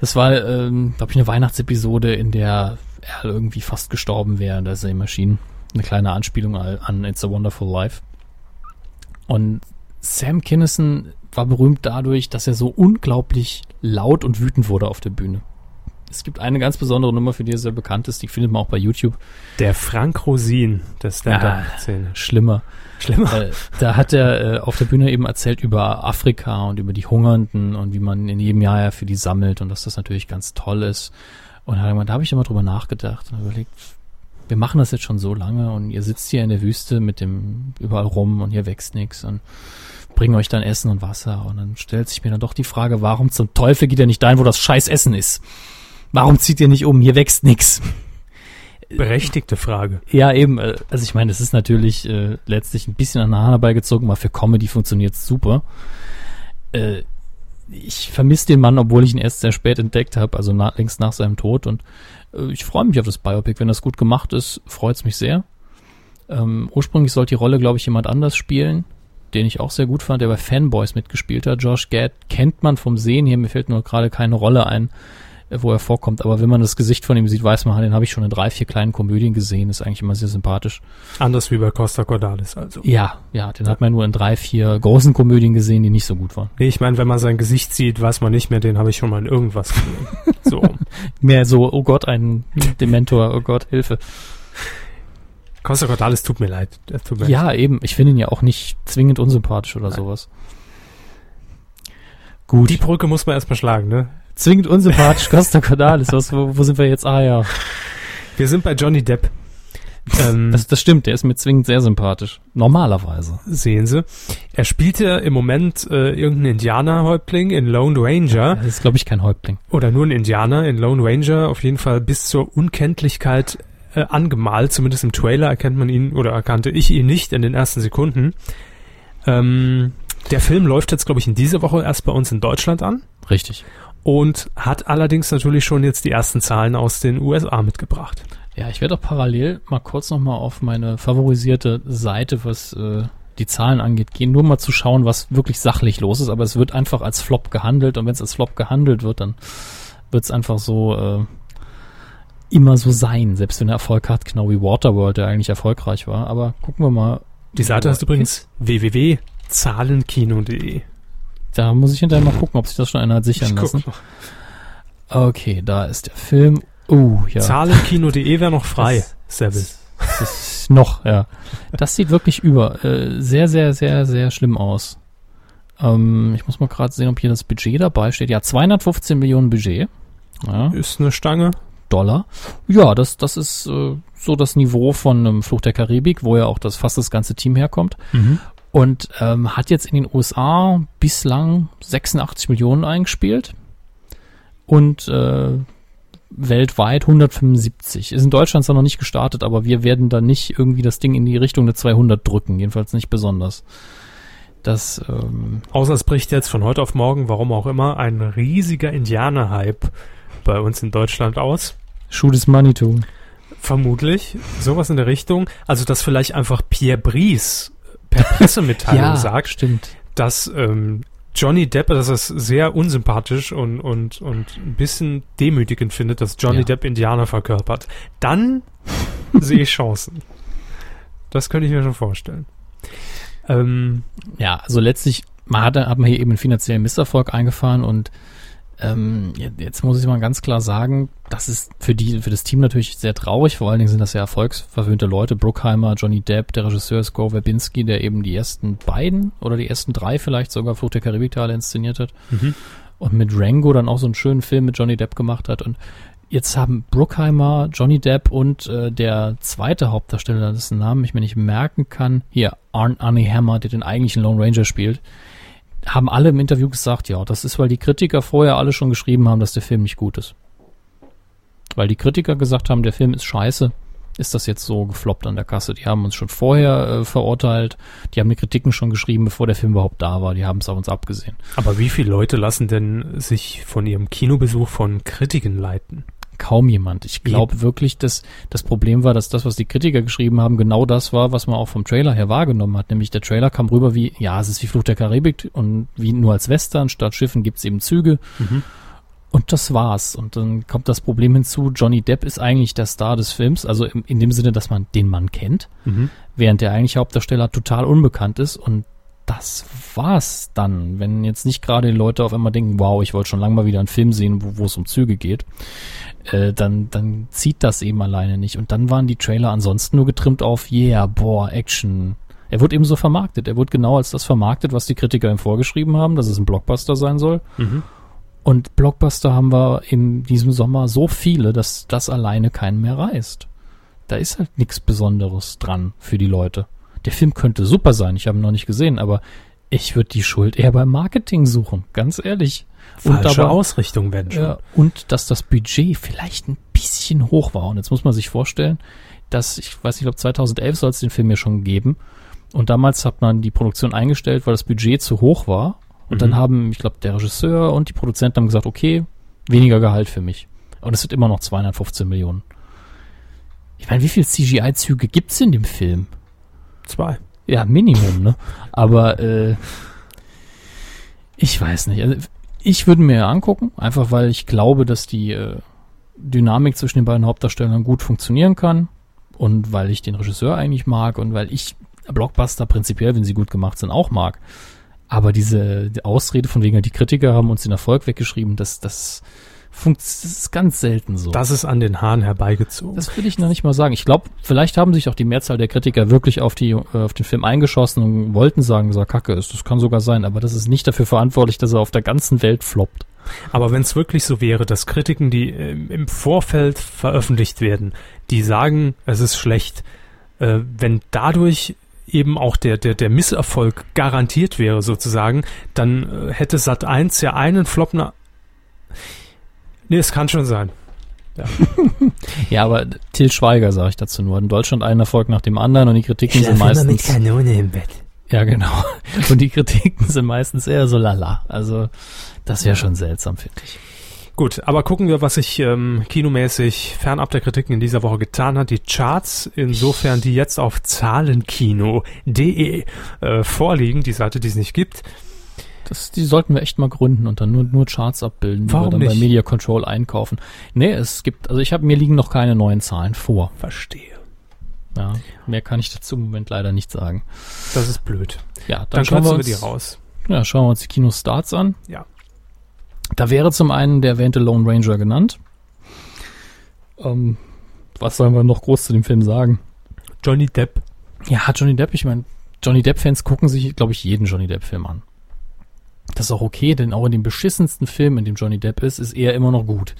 Das war, ähm, glaube ich, eine Weihnachtsepisode, in der er irgendwie fast gestorben wäre, der Same Machine. Eine kleine Anspielung an It's a Wonderful Life. Und Sam Kinison war berühmt dadurch, dass er so unglaublich laut und wütend wurde auf der Bühne. Es gibt eine ganz besondere Nummer, für die er sehr bekannt ist, die findet man auch bei YouTube. Der Frank Rosin der Stand-Up-Szene. Ah, schlimmer. Schlimmer. Äh, da hat er äh, auf der Bühne eben erzählt über Afrika und über die Hungernden und wie man in jedem Jahr ja für die sammelt und dass das natürlich ganz toll ist. Und da habe ich immer drüber nachgedacht und überlegt, wir machen das jetzt schon so lange und ihr sitzt hier in der Wüste mit dem überall rum und hier wächst nichts und bringen euch dann Essen und Wasser und dann stellt sich mir dann doch die Frage, warum zum Teufel geht ihr nicht dahin, wo das scheiß Essen ist? Warum zieht ihr nicht um? Hier wächst nix. Berechtigte Frage. Ja, eben. Äh, also ich meine, es ist natürlich äh, letztlich ein bisschen an der Hahn herbeigezogen, aber für Comedy funktioniert es super. Äh, ich vermisse den Mann, obwohl ich ihn erst sehr spät entdeckt habe, also na, längst nach seinem Tod. Und äh, ich freue mich auf das Biopic. Wenn das gut gemacht ist, freut es mich sehr. Ähm, ursprünglich sollte die Rolle, glaube ich, jemand anders spielen, den ich auch sehr gut fand, der bei Fanboys mitgespielt hat. Josh Gad kennt man vom Sehen hier, mir fällt nur gerade keine Rolle ein wo er vorkommt. Aber wenn man das Gesicht von ihm sieht, weiß man, den habe ich schon in drei, vier kleinen Komödien gesehen. Ist eigentlich immer sehr sympathisch. Anders wie bei Costa Cordalis also. Ja, ja, den ja. hat man nur in drei, vier großen Komödien gesehen, die nicht so gut waren. Nee, ich meine, wenn man sein Gesicht sieht, weiß man nicht mehr, den habe ich schon mal in irgendwas gesehen. <laughs> so. mehr so, oh Gott, ein Dementor, oh Gott, Hilfe. Costa Cordalis tut mir leid. Tut mir ja, leid. eben. Ich finde ihn ja auch nicht zwingend unsympathisch oder Nein. sowas. Gut. Die Brücke muss man erstmal schlagen, ne? zwingend unsympathisch, <laughs> Costa Cordalis. Was, wo, wo sind wir jetzt? Ah ja. Wir sind bei Johnny Depp. Ähm, das, das stimmt, der ist mir zwingend sehr sympathisch. Normalerweise. Sehen Sie. Er spielte im Moment äh, irgendeinen Indianerhäuptling in Lone Ranger. Das ist, glaube ich, kein Häuptling. Oder nur ein Indianer in Lone Ranger. Auf jeden Fall bis zur Unkenntlichkeit äh, angemalt. Zumindest im Trailer erkennt man ihn oder erkannte ich ihn nicht in den ersten Sekunden. Ähm, der Film läuft jetzt, glaube ich, in dieser Woche erst bei uns in Deutschland an. Richtig und hat allerdings natürlich schon jetzt die ersten Zahlen aus den USA mitgebracht. Ja, ich werde auch parallel mal kurz nochmal auf meine favorisierte Seite, was äh, die Zahlen angeht, gehen, nur mal zu schauen, was wirklich sachlich los ist. Aber es wird einfach als Flop gehandelt und wenn es als Flop gehandelt wird, dann wird es einfach so äh, immer so sein, selbst wenn er Erfolg hat, genau wie Waterworld, der eigentlich erfolgreich war. Aber gucken wir mal. Die Seite heißt übrigens www.zahlenkino.de. Da muss ich hinterher mal gucken, ob sich das schon einer hat sichern ich lassen. Okay, da ist der Film. Uh, ja. Zahlenkino.de wäre noch frei, Seville. Noch, ja. Das sieht wirklich über. Äh, sehr, sehr, sehr, sehr schlimm aus. Ähm, ich muss mal gerade sehen, ob hier das Budget dabei steht. Ja, 215 Millionen Budget. Ja. Ist eine Stange. Dollar. Ja, das, das ist äh, so das Niveau von einem Fluch der Karibik, wo ja auch das fast das ganze Team herkommt. Mhm und ähm, hat jetzt in den USA bislang 86 Millionen eingespielt und äh, weltweit 175. Ist in Deutschland zwar noch nicht gestartet, aber wir werden da nicht irgendwie das Ding in die Richtung der 200 drücken, jedenfalls nicht besonders. Das, ähm, Außer es bricht jetzt von heute auf morgen, warum auch immer, ein riesiger Indianer-Hype bei uns in Deutschland aus. Is Money too. Vermutlich. Sowas in der Richtung. Also, dass vielleicht einfach Pierre Brice per Pressemitteilung <laughs> ja, sagt, stimmt. dass ähm, Johnny Depp, dass er es sehr unsympathisch und, und, und ein bisschen demütigend findet, dass Johnny Ja. Depp Indianer verkörpert. Dann <laughs> sehe ich Chancen. Das könnte ich mir schon vorstellen. Ähm, Ja, also letztlich man hat, hat man hier eben einen finanziellen Misserfolg eingefahren und ähm, jetzt, muss ich mal ganz klar sagen, das ist für die für das Team natürlich sehr traurig. Vor allen Dingen sind das ja erfolgsverwöhnte Leute. Bruckheimer, Johnny Depp, der Regisseur ist Gore Verbinski, der eben die ersten beiden oder die ersten drei vielleicht sogar Flucht der Karibik-Teile inszeniert hat mhm. und mit Rango dann auch so einen schönen Film mit Johnny Depp gemacht hat und Jetzt haben Bruckheimer, Johnny Depp und äh, der zweite Hauptdarsteller, dessen Namen ich mir nicht merken kann, hier Arn Arnie Hammer, der den eigentlichen Lone Ranger spielt, haben alle im Interview gesagt, ja, das ist, weil die Kritiker vorher alle schon geschrieben haben, dass der Film nicht gut ist. Weil die Kritiker gesagt haben, der Film ist scheiße, ist das jetzt so gefloppt an der Kasse. Die haben uns schon vorher äh, verurteilt, die haben die Kritiken schon geschrieben, bevor der Film überhaupt da war, die haben es auf uns abgesehen. Aber wie viele Leute lassen denn sich von ihrem Kinobesuch von Kritiken leiten? Kaum jemand. Ich glaube wirklich, dass das Problem war, dass das, was die Kritiker geschrieben haben, genau das war, was man auch vom Trailer her wahrgenommen hat. Nämlich der Trailer kam rüber wie, ja, es ist wie Fluch der Karibik und wie nur als Western, statt Schiffen gibt's eben Züge. Mhm. Und das war's. Und dann kommt das Problem hinzu, Johnny Depp ist eigentlich der Star des Films, also im, in dem Sinne, dass man den Mann kennt, Mhm. während der eigentliche Hauptdarsteller total unbekannt ist und das war's dann, wenn jetzt nicht gerade die Leute auf einmal denken, wow, ich wollte schon lange mal wieder einen Film sehen, wo, wo es um Züge geht, äh, dann, dann zieht das eben alleine nicht. Und dann waren die Trailer ansonsten nur getrimmt auf, yeah, boah, Action. Er wird eben so vermarktet. Er wird genau als das vermarktet, was die Kritiker ihm vorgeschrieben haben, dass es ein Blockbuster sein soll. Mhm. Und Blockbuster haben wir in diesem Sommer so viele, dass das alleine keinen mehr reißt. Da ist halt nichts Besonderes dran für die Leute. Der Film könnte super sein, ich habe ihn noch nicht gesehen, aber ich würde die Schuld eher beim Marketing suchen, ganz ehrlich. Falsche aber- Ausrichtung, wenn schon. ja, und dass das Budget vielleicht ein bisschen hoch war. Und jetzt muss man sich vorstellen, dass, ich weiß nicht, ich glaube 2011 soll es den Film ja schon geben. Und damals hat man die Produktion eingestellt, weil das Budget zu hoch war. Und Mhm. dann haben, ich glaube, der Regisseur und die Produzenten haben gesagt, okay, weniger Gehalt für mich. Und es sind immer noch 215 Millionen. Ich meine, wie viel CGI-Züge gibt's in dem Film? Zwei. Ja, Minimum, ne? Aber äh, ich weiß nicht. Also, ich würde mir angucken, einfach weil ich glaube, dass die äh, Dynamik zwischen den beiden Hauptdarstellern gut funktionieren kann und weil ich den Regisseur eigentlich mag und weil ich Blockbuster prinzipiell, wenn sie gut gemacht sind, auch mag. Aber diese die Ausrede von wegen, die Kritiker haben uns den Erfolg weggeschrieben, das, das, das ist ganz selten so. Das ist an den Haaren herbeigezogen. Das will ich noch nicht mal sagen. Ich glaube, vielleicht haben sich auch die Mehrzahl der Kritiker wirklich auf, die, äh, auf den Film eingeschossen und wollten sagen, dass er kacke ist. Das kann sogar sein, aber das ist nicht dafür verantwortlich, dass er auf der ganzen Welt floppt. Aber wenn es wirklich so wäre, dass Kritiken, die ähm, im Vorfeld veröffentlicht werden, die sagen, es ist schlecht, äh, wenn dadurch eben auch der, der, der Misserfolg garantiert wäre sozusagen, dann äh, hätte Sat 1 ja einen Flop Nee, es kann schon sein. Ja, <laughs> aber Till Schweiger sage ich dazu nur. In Deutschland einen Erfolg nach dem anderen und die Kritiken sind meistens. Kanone im Bett. Ja, genau. <laughs> Und die Kritiken sind meistens eher so lala. Also, das wäre schon seltsam, finde ich. Gut, aber gucken wir, was sich ähm, kinomäßig fernab der Kritiken in dieser Woche getan hat. Die Charts, insofern die jetzt auf zahlenkino.de äh, vorliegen, die Seite, die es nicht gibt. Das, die sollten wir echt mal gründen und dann nur, nur Charts abbilden, die Warum wir dann bei nicht? Media Control einkaufen. Nee, es gibt, also ich habe, mir liegen noch keine neuen Zahlen vor. Verstehe. Ja, mehr kann ich dazu im Moment leider nicht sagen. Das ist blöd. Ja, dann, Dann, schauen wir kürzen wir uns, die raus. Ja, schauen wir uns die Kinostarts an. Ja. Da wäre zum einen der erwähnte Lone Ranger genannt. Ähm, was sollen wir noch groß zu dem Film sagen? Johnny Depp. Ja, Johnny Depp, ich meine, Johnny Depp-Fans gucken sich, glaube ich, jeden Johnny Depp-Film an. Das ist auch okay, denn auch in dem beschissensten Film, in dem Johnny Depp ist, ist er immer noch gut.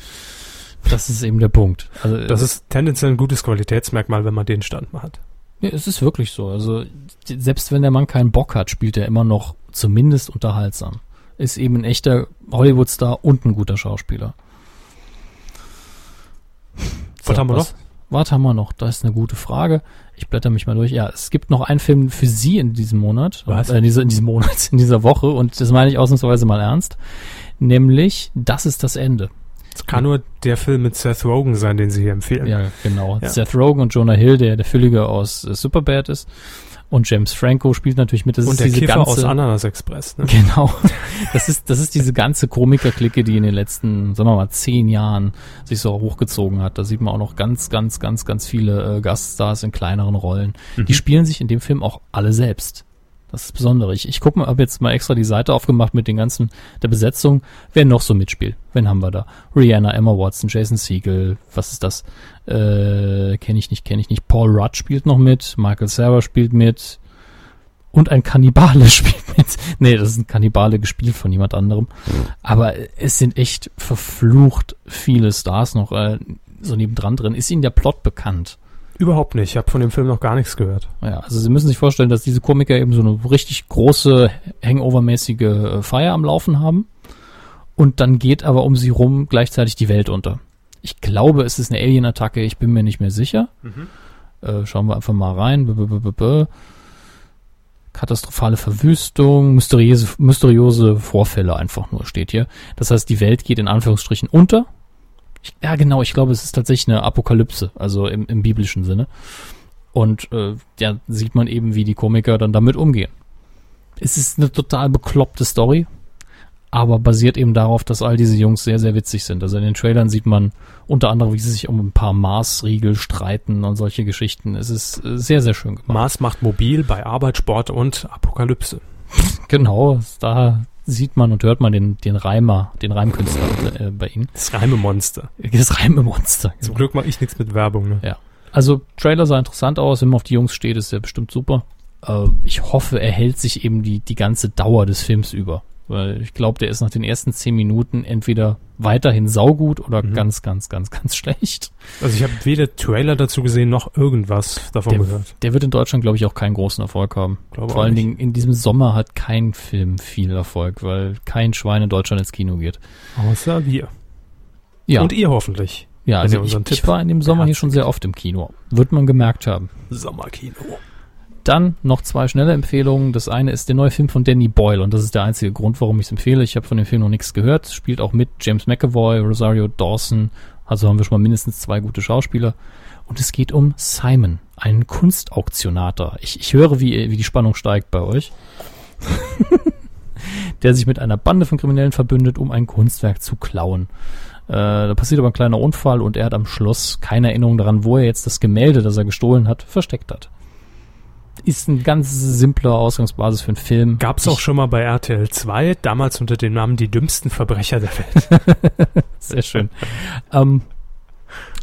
Das ist eben der Punkt. Also, Das ist tendenziell ein gutes Qualitätsmerkmal, wenn man den Stand mal hat. Ja, es ist wirklich so. Also selbst wenn der Mann keinen Bock hat, spielt er immer noch zumindest unterhaltsam. Ist eben ein echter Hollywood-Star und ein guter Schauspieler. Was haben wir noch? was haben wir noch? Das ist eine gute Frage. Ich blätter mich mal durch. Ja, es gibt noch einen Film für Sie in diesem Monat. Was? Äh, in, dieser, in diesem Monat, <laughs> in dieser Woche. Und das meine ich ausnahmsweise mal ernst. Nämlich, das ist das Ende. Es kann nur der Film mit Seth Rogen sein, den Sie hier empfehlen. Ja, genau. Ja. Seth Rogen und Jonah Hill, der der Füllige aus äh, Superbad ist. Und James Franco spielt natürlich mit. Das Und ist der diese Kiffer ganze, aus Ananas Express. Ne? Genau. <laughs> Das ist, das ist diese ganze Komikerklicke, die in den letzten, sagen wir mal, zehn Jahren sich so hochgezogen hat. Da sieht man auch noch ganz, ganz, ganz, ganz viele äh, Gaststars in kleineren Rollen. Die spielen sich in dem Film auch alle selbst. Das ist das Besondere. Ich, ich gucke mal, habe jetzt mal extra die Seite aufgemacht mit den ganzen, der Besetzung, wer noch so mitspielt. Wen haben wir da? Rihanna, Emma Watson, Jason Siegel, was ist das? Äh, kenne ich nicht, kenne ich nicht. Paul Rudd spielt noch mit, Michael Cera spielt mit und ein Kannibale <laughs> spielt mit. Nee, das ist ein Kannibale gespielt von jemand anderem. Aber es sind echt verflucht viele Stars noch äh, so nebendran drin. Ist Ihnen der Plot bekannt? Überhaupt nicht. Ich habe von dem Film noch gar nichts gehört. Ja, also Sie müssen sich vorstellen, dass diese Komiker eben so eine richtig große, hangover-mäßige äh, Feier am Laufen haben. Und dann geht aber um sie rum gleichzeitig die Welt unter. Ich glaube, es ist eine Alien-Attacke, ich bin mir nicht mehr sicher. Äh, schauen wir einfach mal rein. -b -b -b. Katastrophale Verwüstung, mysteriöse, mysteriöse Vorfälle einfach nur steht hier. Das heißt, die Welt geht in Anführungsstrichen unter. Ich, ja, genau, ich glaube, es ist tatsächlich eine Apokalypse, also im, im biblischen Sinne. Und äh, ja, sieht man eben, wie die Komiker dann damit umgehen. Es ist eine total bekloppte Story, aber basiert eben darauf, dass all diese Jungs sehr, sehr witzig sind. Also in den Trailern sieht man unter anderem, wie sie sich um ein paar Maßriegel streiten und solche Geschichten. Es ist äh, sehr, sehr schön gemacht. Mars macht mobil bei Arbeit, Sport und Apokalypse. <laughs> Genau, da sieht man und hört man den, den Reimer, den Reimkünstler äh, bei ihnen. Das Reimemonster. Das Reimemonster. Zum Glück mache ich nichts mit Werbung. Ne? Ja. Also Trailer sah interessant aus, wenn man auf die Jungs steht, ist der bestimmt super. Äh, ich hoffe, er hält sich eben die, die ganze Dauer des Films über. Weil ich glaube, der ist nach den ersten zehn Minuten entweder weiterhin saugut oder Mhm. ganz, ganz, ganz, ganz <laughs> schlecht. Also ich habe weder Trailer dazu gesehen noch irgendwas davon Der, gehört. der wird in Deutschland, glaube ich, auch keinen großen Erfolg haben. Glaube Vor allen nicht. Dingen in diesem Sommer hat kein Film viel Erfolg, weil kein Schwein in Deutschland ins Kino geht. Außer wir. Ja, Und ihr hoffentlich. ja also ich, ich war in dem Sommer hier schon sehr oft im Kino. Wird man gemerkt haben. Sommerkino. Dann noch zwei schnelle Empfehlungen. Das eine ist der neue Film von Danny Boyle und das ist der einzige Grund, warum ich es empfehle. Ich habe von dem Film noch nichts gehört. Spielt auch mit James McAvoy, Rosario Dawson. Also haben wir schon mal mindestens zwei gute Schauspieler. Und es geht um Simon, einen Kunstauktionator. Ich, ich höre, wie, wie die Spannung steigt bei euch. <laughs> der sich mit einer Bande von Kriminellen verbündet, um ein Kunstwerk zu klauen. Äh, da passiert aber ein kleiner Unfall und er hat am Schluss keine Erinnerung daran, wo er jetzt das Gemälde, das er gestohlen hat, versteckt hat. Ist ein ganz simpler Ausgangsbasis für einen Film. Gab's Ich- auch schon mal bei RTL 2, damals unter dem Namen Die dümmsten Verbrecher der Welt. <laughs> Sehr schön. ähm,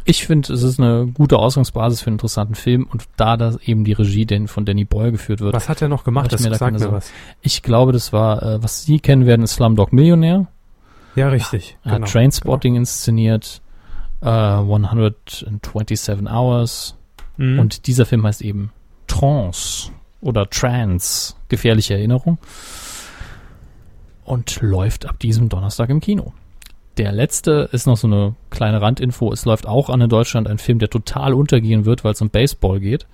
ich finde, es ist eine gute Ausgangsbasis für einen interessanten Film und da das eben die Regie denn von Danny Boyle geführt wird. Was hat er noch gemacht? Das mir da sagt mir was. Ich glaube, das war, äh, was Sie kennen werden, ist Slumdog Millionär. Ja, richtig. Er hat Trainspotting inszeniert, äh, 127 Hours. Genau. Mhm. Und dieser Film heißt eben Trance oder Trance, gefährliche Erinnerung. Und läuft ab diesem Donnerstag im Kino. Der letzte ist noch so eine kleine Randinfo. Es läuft auch an in Deutschland ein Film, der total untergehen wird, weil es um Baseball geht.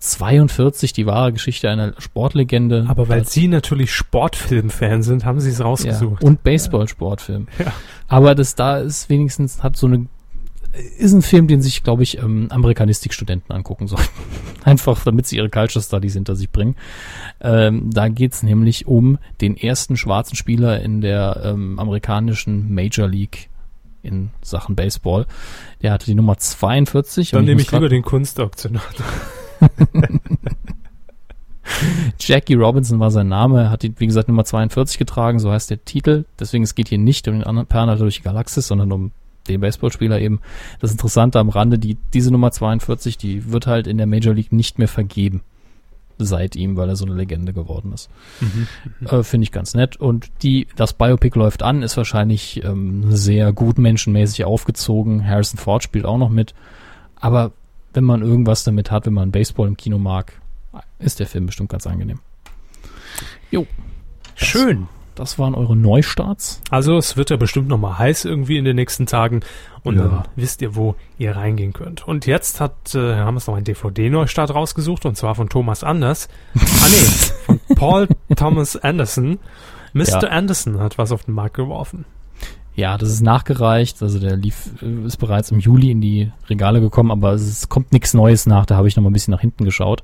42, die wahre Geschichte einer Sportlegende. Aber weil Sie natürlich Sportfilm-Fan sind, haben Sie es ja, rausgesucht. und Baseball-Sportfilm. Ja. Aber das da ist wenigstens, hat so eine, ist ein Film, den sich, glaube ich, ähm, Amerikanistikstudenten angucken sollten. <laughs> Einfach, damit sie ihre Culture Studies hinter sich bringen. Ähm, da geht's nämlich um den ersten schwarzen Spieler in der ähm, amerikanischen Major League in Sachen Baseball. Der hatte die Nummer 42. Dann und nehme ich lieber den Kunstauktionator. <laughs> Jackie Robinson war sein Name, er hat die, wie gesagt, Nummer 42 getragen, so heißt der Titel. Deswegen, es geht hier nicht um den anderen Perner durch die Galaxis, sondern um den Baseballspieler eben. Das Interessante am Rande, die, diese Nummer 42, die wird halt in der Major League nicht mehr vergeben. Seit ihm, weil er so eine Legende geworden ist. Äh, Finde ich ganz nett. Und die, das Biopic läuft an, ist wahrscheinlich ähm, sehr gut menschenmäßig aufgezogen. Harrison Ford spielt auch noch mit. Aber wenn man irgendwas damit hat, wenn man Baseball im Kino mag, ist der Film bestimmt ganz angenehm. Schön. Das waren eure Neustarts. Also es wird ja bestimmt noch mal heiß irgendwie in den nächsten Tagen und Ja. dann wisst ihr, wo ihr reingehen könnt. Und jetzt hat äh, haben wir noch einen DVD-Neustart rausgesucht und zwar von Thomas Anders. ah nee, <laughs> von Paul Thomas Anderson. Mr. Ja. Anderson hat was auf den Markt geworfen. Ja, das ist nachgereicht. Also der lief, äh, ist bereits im Juli in die Regale gekommen, aber es kommt nichts Neues nach. Da habe ich noch mal ein bisschen nach hinten geschaut.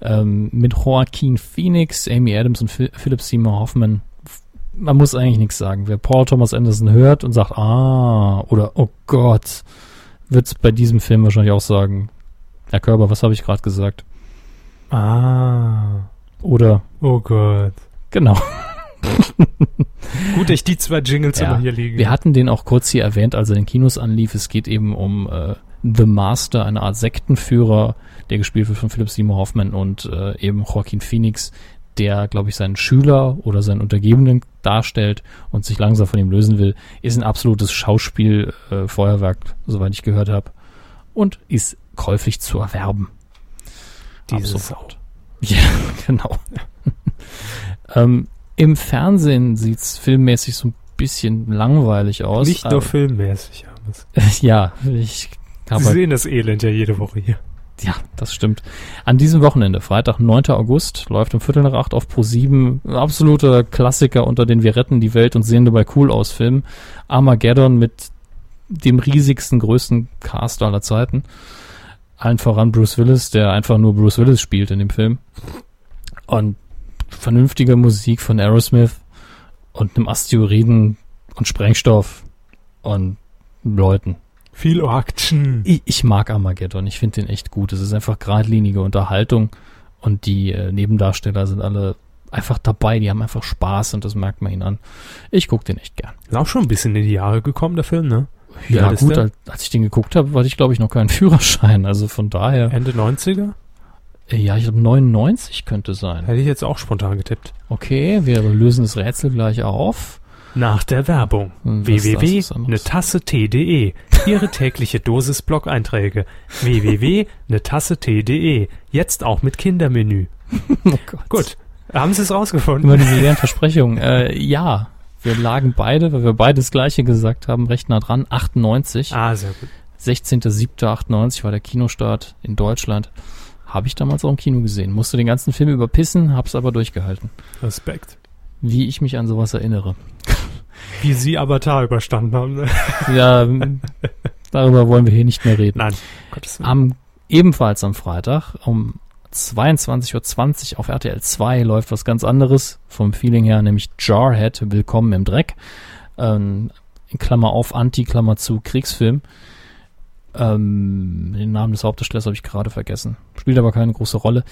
Ähm, mit Joaquin Phoenix, Amy Adams und Phil Philip Seymour Hoffman. Man muss eigentlich nichts sagen. Wer Paul Thomas Anderson hört und sagt, ah, oder oh Gott, wird es bei diesem Film wahrscheinlich auch sagen, Herr Körber, was habe ich gerade gesagt? Ah. Oder, Oh Gott. genau. <laughs> Gut, dass ich die zwei Jingles Ja, immer hier liegen. Wir hatten den auch kurz hier erwähnt, als er in den Kinos anlief. Es geht eben um äh, The Master, eine Art Sektenführer, der gespielt wird von Philip Seymour Hoffman und äh, eben Joaquin Phoenix, der, glaube ich, seinen Schüler oder seinen Untergebenen darstellt und sich langsam von ihm lösen will. Ist ein absolutes Schauspiel-Feuerwerk, äh, soweit ich gehört habe. Und ist käuflich zu erwerben. Diese sofort. <laughs> Ja, genau. <laughs> ähm, Im Fernsehen sieht's filmmäßig so ein bisschen langweilig aus. Nicht nur aber- filmmäßig. <laughs> Ja, ich Sie habe sehen das Elend ja jede Woche hier. Ja, das stimmt. An diesem Wochenende, Freitag, 9. August, läuft um Viertel nach acht auf Pro7 ein absoluter Klassiker unter den Wir retten die Welt und sehen dabei cool aus Film. Armageddon mit dem riesigsten, größten Cast aller Zeiten. Allen voran Bruce Willis, der einfach nur Bruce Willis spielt in dem Film. Und vernünftige Musik von Aerosmith und einem Asteroiden und Sprengstoff und Leuten. Viel Action. Ich, ich mag Armageddon, ich finde den echt gut. Es ist einfach geradlinige Unterhaltung und die äh, Nebendarsteller sind alle einfach dabei, die haben einfach Spaß und das merkt man ihnen an. Ich gucke den echt gern. Ist auch schon ein bisschen in die Jahre gekommen, der Film, ne? Ja ist gut, als, als ich den geguckt habe, hatte ich glaube ich noch keinen <laughs> Führerschein, also von daher, Ende 90er? äh, ja, ich glaube 99 könnte sein. Hätte ich jetzt auch spontan getippt. Okay, wir lösen das Rätsel gleich auf. Nach der Werbung. Hm, www.netasse.de Ihre tägliche Dosis Blog-Einträge. <laughs> www.netasse.de Jetzt auch mit Kindermenü. <laughs> Oh Gott. Gut. Haben Sie es rausgefunden? Immer diese leeren Versprechungen. Äh, ja, wir lagen beide, weil wir beide das gleiche gesagt haben, recht nah dran. 98. Ah, sehr gut. 16.07.98 war der Kinostart in Deutschland. Habe ich damals auch im Kino gesehen. Musste den ganzen Film überpissen, hab's aber durchgehalten. Respekt. Wie ich mich an sowas erinnere. Wie Sie Avatar überstanden haben. <laughs> Ja, darüber wollen wir hier nicht mehr reden. Nein. Gottes Willen. Am, ebenfalls am Freitag um 22.20 Uhr auf RTL 2 läuft was ganz anderes vom Feeling her, nämlich Jarhead, Willkommen im Dreck. Ähm, in Klammer auf, Anti, Klammer zu, Kriegsfilm. Ähm, den Namen des Hauptdarstellers habe ich gerade vergessen. Spielt aber keine große Rolle.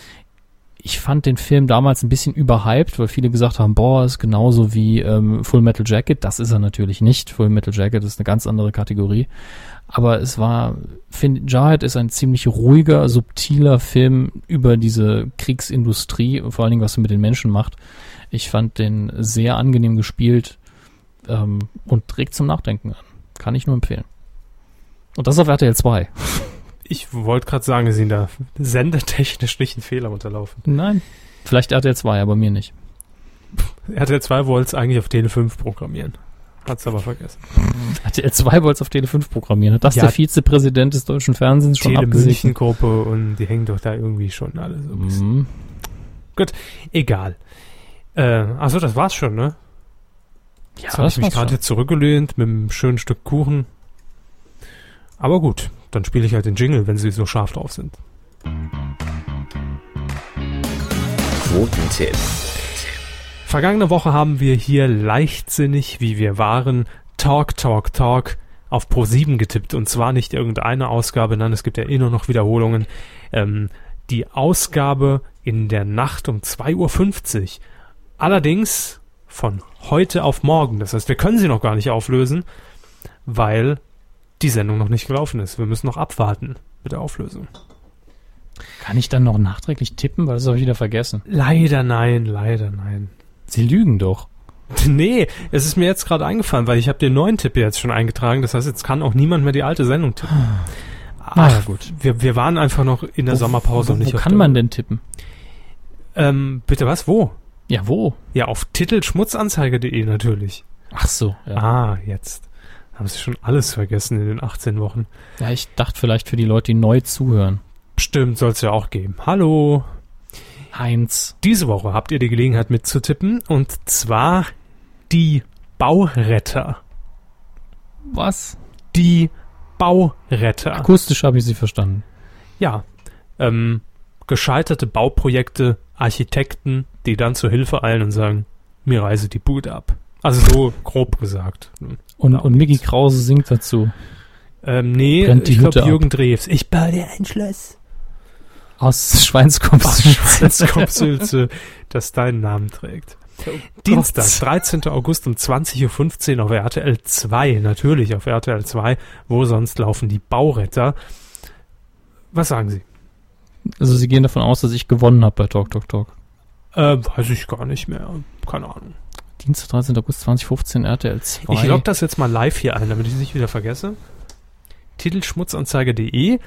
Ich fand den Film damals ein bisschen überhyped, weil viele gesagt haben, boah, ist genauso wie ähm, Full Metal Jacket. Das ist er natürlich nicht. Full Metal Jacket ist eine ganz andere Kategorie. Aber es war, finde, Jarhead ist ein ziemlich ruhiger, subtiler Film über diese Kriegsindustrie, vor allen Dingen, was er mit den Menschen macht. Ich fand den sehr angenehm gespielt ähm, und trägt zum Nachdenken an. Kann ich nur empfehlen. Und das auf RTL 2. <laughs> Ich wollte gerade sagen, Sie sind da sendertechnisch nicht einen Fehler unterlaufen. Nein. Vielleicht RTL 2, aber mir nicht. RTL 2 wollte es eigentlich auf Tele 5 programmieren. Hat's aber vergessen. RTL 2 wollte es auf Tele 5 programmieren. Hat das Ja. der Vizepräsident des deutschen Fernsehens schon Tele München? Gruppe und die hängen doch da irgendwie schon alle so ein bisschen. Mhm. Egal. Äh, achso, das war's schon, ne? Ja, Jetzt habe ich mich gerade zurückgelehnt mit einem schönen Stück Kuchen. Aber gut, dann spiele ich halt den Jingle, wenn sie so scharf drauf sind. Quotentipp. Vergangene Woche haben wir hier leichtsinnig, wie wir waren, Talk, Talk, Talk auf Pro7 getippt. Und zwar nicht irgendeine Ausgabe, nein, es gibt ja eh nur noch Wiederholungen. Ähm, die Ausgabe in der Nacht um 2.50 Uhr. Allerdings von heute auf morgen. Das heißt, wir können sie noch gar nicht auflösen, weil die Sendung noch nicht gelaufen ist. Wir müssen noch abwarten mit der Auflösung. Kann ich dann noch nachträglich tippen, weil das habe ich wieder vergessen. Leider nein, leider nein. Sie lügen doch. <laughs> Nee, es ist mir jetzt gerade eingefallen, weil ich habe den neuen Tipp jetzt schon eingetragen. Das heißt, jetzt kann auch niemand mehr die alte Sendung tippen. Na ja, gut. Wir, wir waren einfach noch in der Sommerpause wo, und nicht wo auf kann man denn tippen? Ähm, bitte was? Wo? Ja, wo? Ja, auf titelschmutzanzeiger.de natürlich. Ach so, ja. Ah, jetzt. Haben Sie schon alles vergessen in den 18 Wochen. Ja, ich dachte vielleicht für die Leute, die neu zuhören. Stimmt, soll es ja auch geben. Hallo. Heinz. Diese Woche habt ihr die Gelegenheit mitzutippen und zwar die Bauretter. Was? Die Bauretter. Akustisch habe ich sie verstanden. Ja, ähm, gescheiterte Bauprojekte, Architekten, die dann zur Hilfe eilen und sagen, mir reise die Bude ab. Also so grob gesagt. Und, und Mickey Krause singt dazu. Ähm, nee, Brennt die ich glaube Hütte ab. Jürgen Drews. Ich baue dir ein Schloss. Aus Schweinskopf. Schwanzkopfsülze, das deinen Namen trägt. Dienstag, 13. August um 20.15 Uhr auf RTL 2, natürlich auf RTL 2, wo sonst laufen die Bauretter. Was sagen Sie? Also sie gehen davon aus, dass ich gewonnen habe bei Talk Talk Talk. Äh, weiß ich gar nicht mehr. Keine Ahnung. Dienstag, 13. August 2015, RTL 2. Ich log das jetzt mal live hier ein, damit ich es nicht wieder vergesse. Titelschmutzanzeiger.de.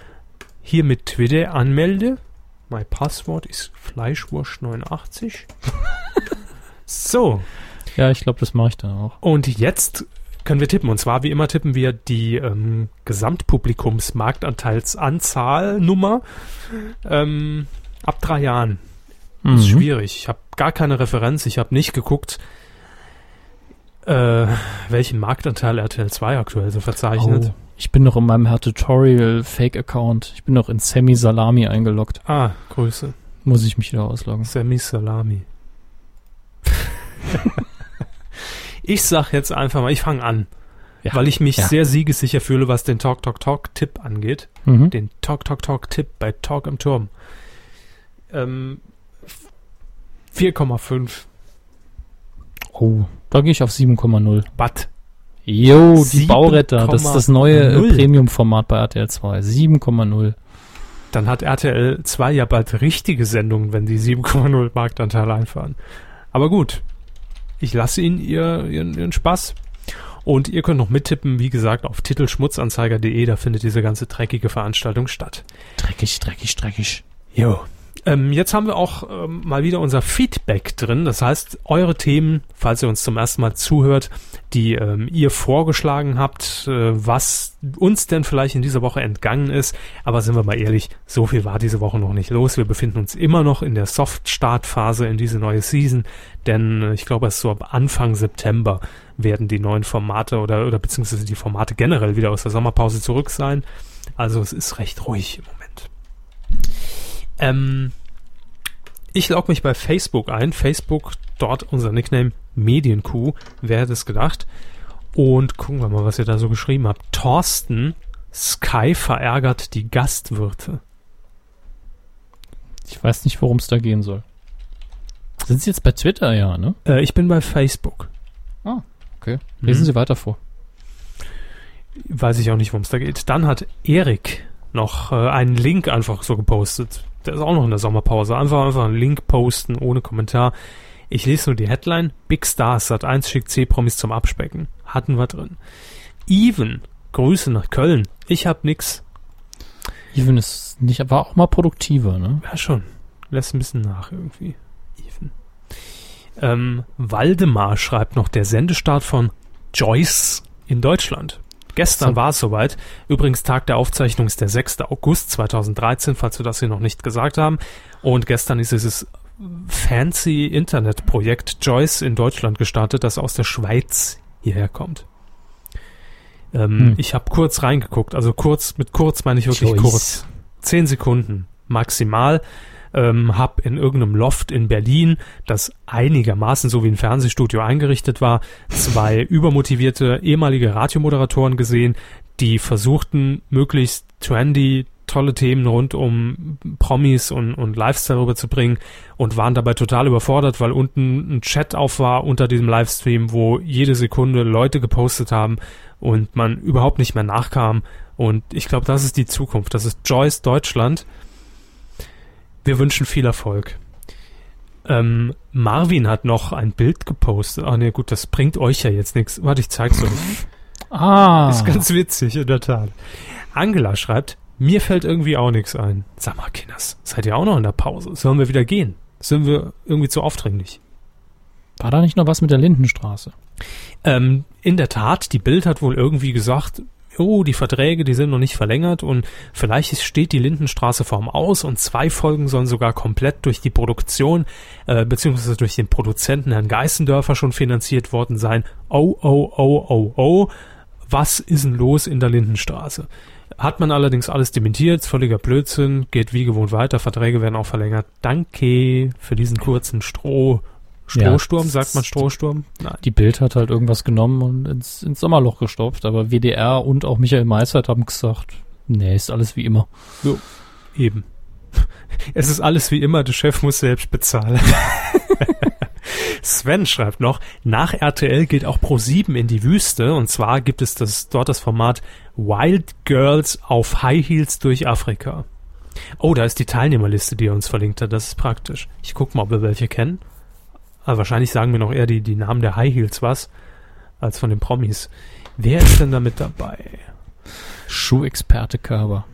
Hier mit Twitter anmelde. Mein Passwort ist Fleischwurst89. <laughs> so, Ja, ich glaube, das mache ich dann auch. und jetzt können wir tippen. Und zwar, wie immer, tippen wir die ähm, Gesamtpublikumsmarktanteilsanzahl Nummer ähm, ab drei Jahren. Das ist Mhm. schwierig. Ich habe gar keine Referenz. Ich habe nicht geguckt, äh, welchen Marktanteil RTL 2 aktuell so verzeichnet. Oh, ich bin noch in meinem Herr Tutorial Fake Account. Ich bin noch in Sammy Salami eingeloggt. Ah, Grüße. Muss ich mich wieder ausloggen. Sammy Salami. <laughs> ich sag jetzt einfach mal, ich fange an, Ja. weil ich mich Ja. sehr siegessicher fühle, was den Talk Talk Talk Tipp angeht. Mhm. Den Talk Talk Talk Tipp bei Talk im Turm. Ähm, 4,5 Oh, da gehe ich auf 7,0. Watt. Jo, die Bauretter. Das ist das neue äh, 7,0. Premium-Format bei RTL 2. 7,0. Dann hat RTL 2 ja bald richtige Sendungen, wenn die 7,0 Marktanteil einfahren. Aber gut, ich lasse Ihnen ihr, ihren, ihren Spaß. Und ihr könnt noch mittippen, wie gesagt, auf titelschmutzanzeiger.de, da findet diese ganze dreckige Veranstaltung statt. Dreckig, dreckig, dreckig. Jo. Ähm, jetzt haben wir auch ähm, mal wieder unser Feedback drin. Das heißt, eure Themen, falls ihr uns zum ersten Mal zuhört, die ähm, ihr vorgeschlagen habt, äh, was uns denn vielleicht in dieser Woche entgangen ist. Aber sind wir mal ehrlich, so viel war diese Woche noch nicht los. Wir befinden uns immer noch in der Soft-Start-Phase in diese neue Season, denn äh, ich glaube, es so ab Anfang September werden die neuen Formate oder, oder beziehungsweise die Formate generell wieder aus der Sommerpause zurück sein. Also es ist recht ruhig im Moment. Ähm, ich log mich bei Facebook ein. Facebook, dort unser Nickname Medienkuh. Wer hätte es gedacht? Und gucken wir mal, was ihr da so geschrieben habt. Thorsten, Sky verärgert die Gastwirte. Ich weiß nicht, worum es da gehen soll. Sind Sie jetzt bei Twitter, ja, ne? Äh, ich bin bei Facebook. Okay. Lesen Mhm. Sie weiter vor. Weiß ich auch nicht, worum es da geht. Dann hat Erik noch äh, einen Link einfach so gepostet. Der ist auch noch in der Sommerpause. Einfach, einfach einen Link posten, ohne Kommentar. Ich lese nur die Headline. Big Stars, Sat 1 schickt C-Promis zum Abspecken. Hatten wir drin. Even, Grüße nach Köln. Ich hab nix. Even ist nicht, aber auch mal produktiver, ne? Ja, schon. Lässt ein bisschen nach irgendwie. Even. Ähm, Waldemar schreibt noch der Sendestart von Joyce in Deutschland. Gestern war es soweit. Übrigens, Tag der Aufzeichnung ist der 6. August 2013, falls wir das hier noch nicht gesagt haben. Und gestern ist dieses fancy Internetprojekt Joyce in Deutschland gestartet, das aus der Schweiz hierher kommt. Ähm, Hm. Ich habe kurz reingeguckt, also kurz, mit kurz meine ich wirklich Joyce. kurz. Zehn Sekunden maximal. Ähm, hab in irgendeinem Loft in Berlin, das einigermaßen so wie ein Fernsehstudio eingerichtet war, zwei <laughs> übermotivierte ehemalige Radiomoderatoren gesehen, die versuchten, möglichst trendy, tolle Themen rund um Promis und, und Lifestyle rüberzubringen und waren dabei total überfordert, weil unten ein Chat auf war unter diesem Livestream, wo jede Sekunde Leute gepostet haben und man überhaupt nicht mehr nachkam. Und ich glaube, das ist die Zukunft. Das ist Joyce Deutschland. Wir wünschen viel Erfolg. Ähm, Marvin hat noch ein Bild gepostet. Ah, ne, gut, das bringt euch ja jetzt nichts. Warte, ich zeig's euch. Ah. Ist ganz witzig, in der Tat. Angela schreibt, mir fällt irgendwie auch nichts ein. Sag mal, Kinders, seid ihr auch noch in der Pause? Sollen wir wieder gehen? Sind wir irgendwie zu aufdringlich? War da nicht noch was mit der Lindenstraße? Ähm, in der Tat, die Bild hat wohl irgendwie gesagt, oh, die Verträge, die sind noch nicht verlängert und vielleicht steht die Lindenstraße vorm Aus und zwei Folgen sollen sogar komplett durch die Produktion äh, beziehungsweise durch den Produzenten Herrn Geißendörfer schon finanziert worden sein. Oh, oh, oh, oh, oh, was ist denn los in der Lindenstraße? Hat man allerdings alles dementiert, völliger Blödsinn, geht wie gewohnt weiter, Verträge werden auch verlängert. Danke für diesen kurzen Stroh. Strohsturm, ja, sagt man Strohsturm? Nein. Die Bild hat halt irgendwas genommen und ins, ins Sommerloch gestopft, aber WDR und auch Michael Meissert haben gesagt, nee, ist alles wie immer. So, eben. <laughs> Es ist alles wie immer, der Chef muss selbst bezahlen. <laughs> Sven schreibt noch, nach RTL geht auch Pro7 in die Wüste und zwar gibt es das, dort das Format Wild Girls auf High Heels durch Afrika. Oh, da ist die Teilnehmerliste, die er uns verlinkt hat. Das ist praktisch. Ich guck mal, ob wir welche kennen. Aber wahrscheinlich sagen mir noch eher die, die Namen der High Heels was, als von den Promis. Wer ist denn da mit dabei? Schuhexperte Körber.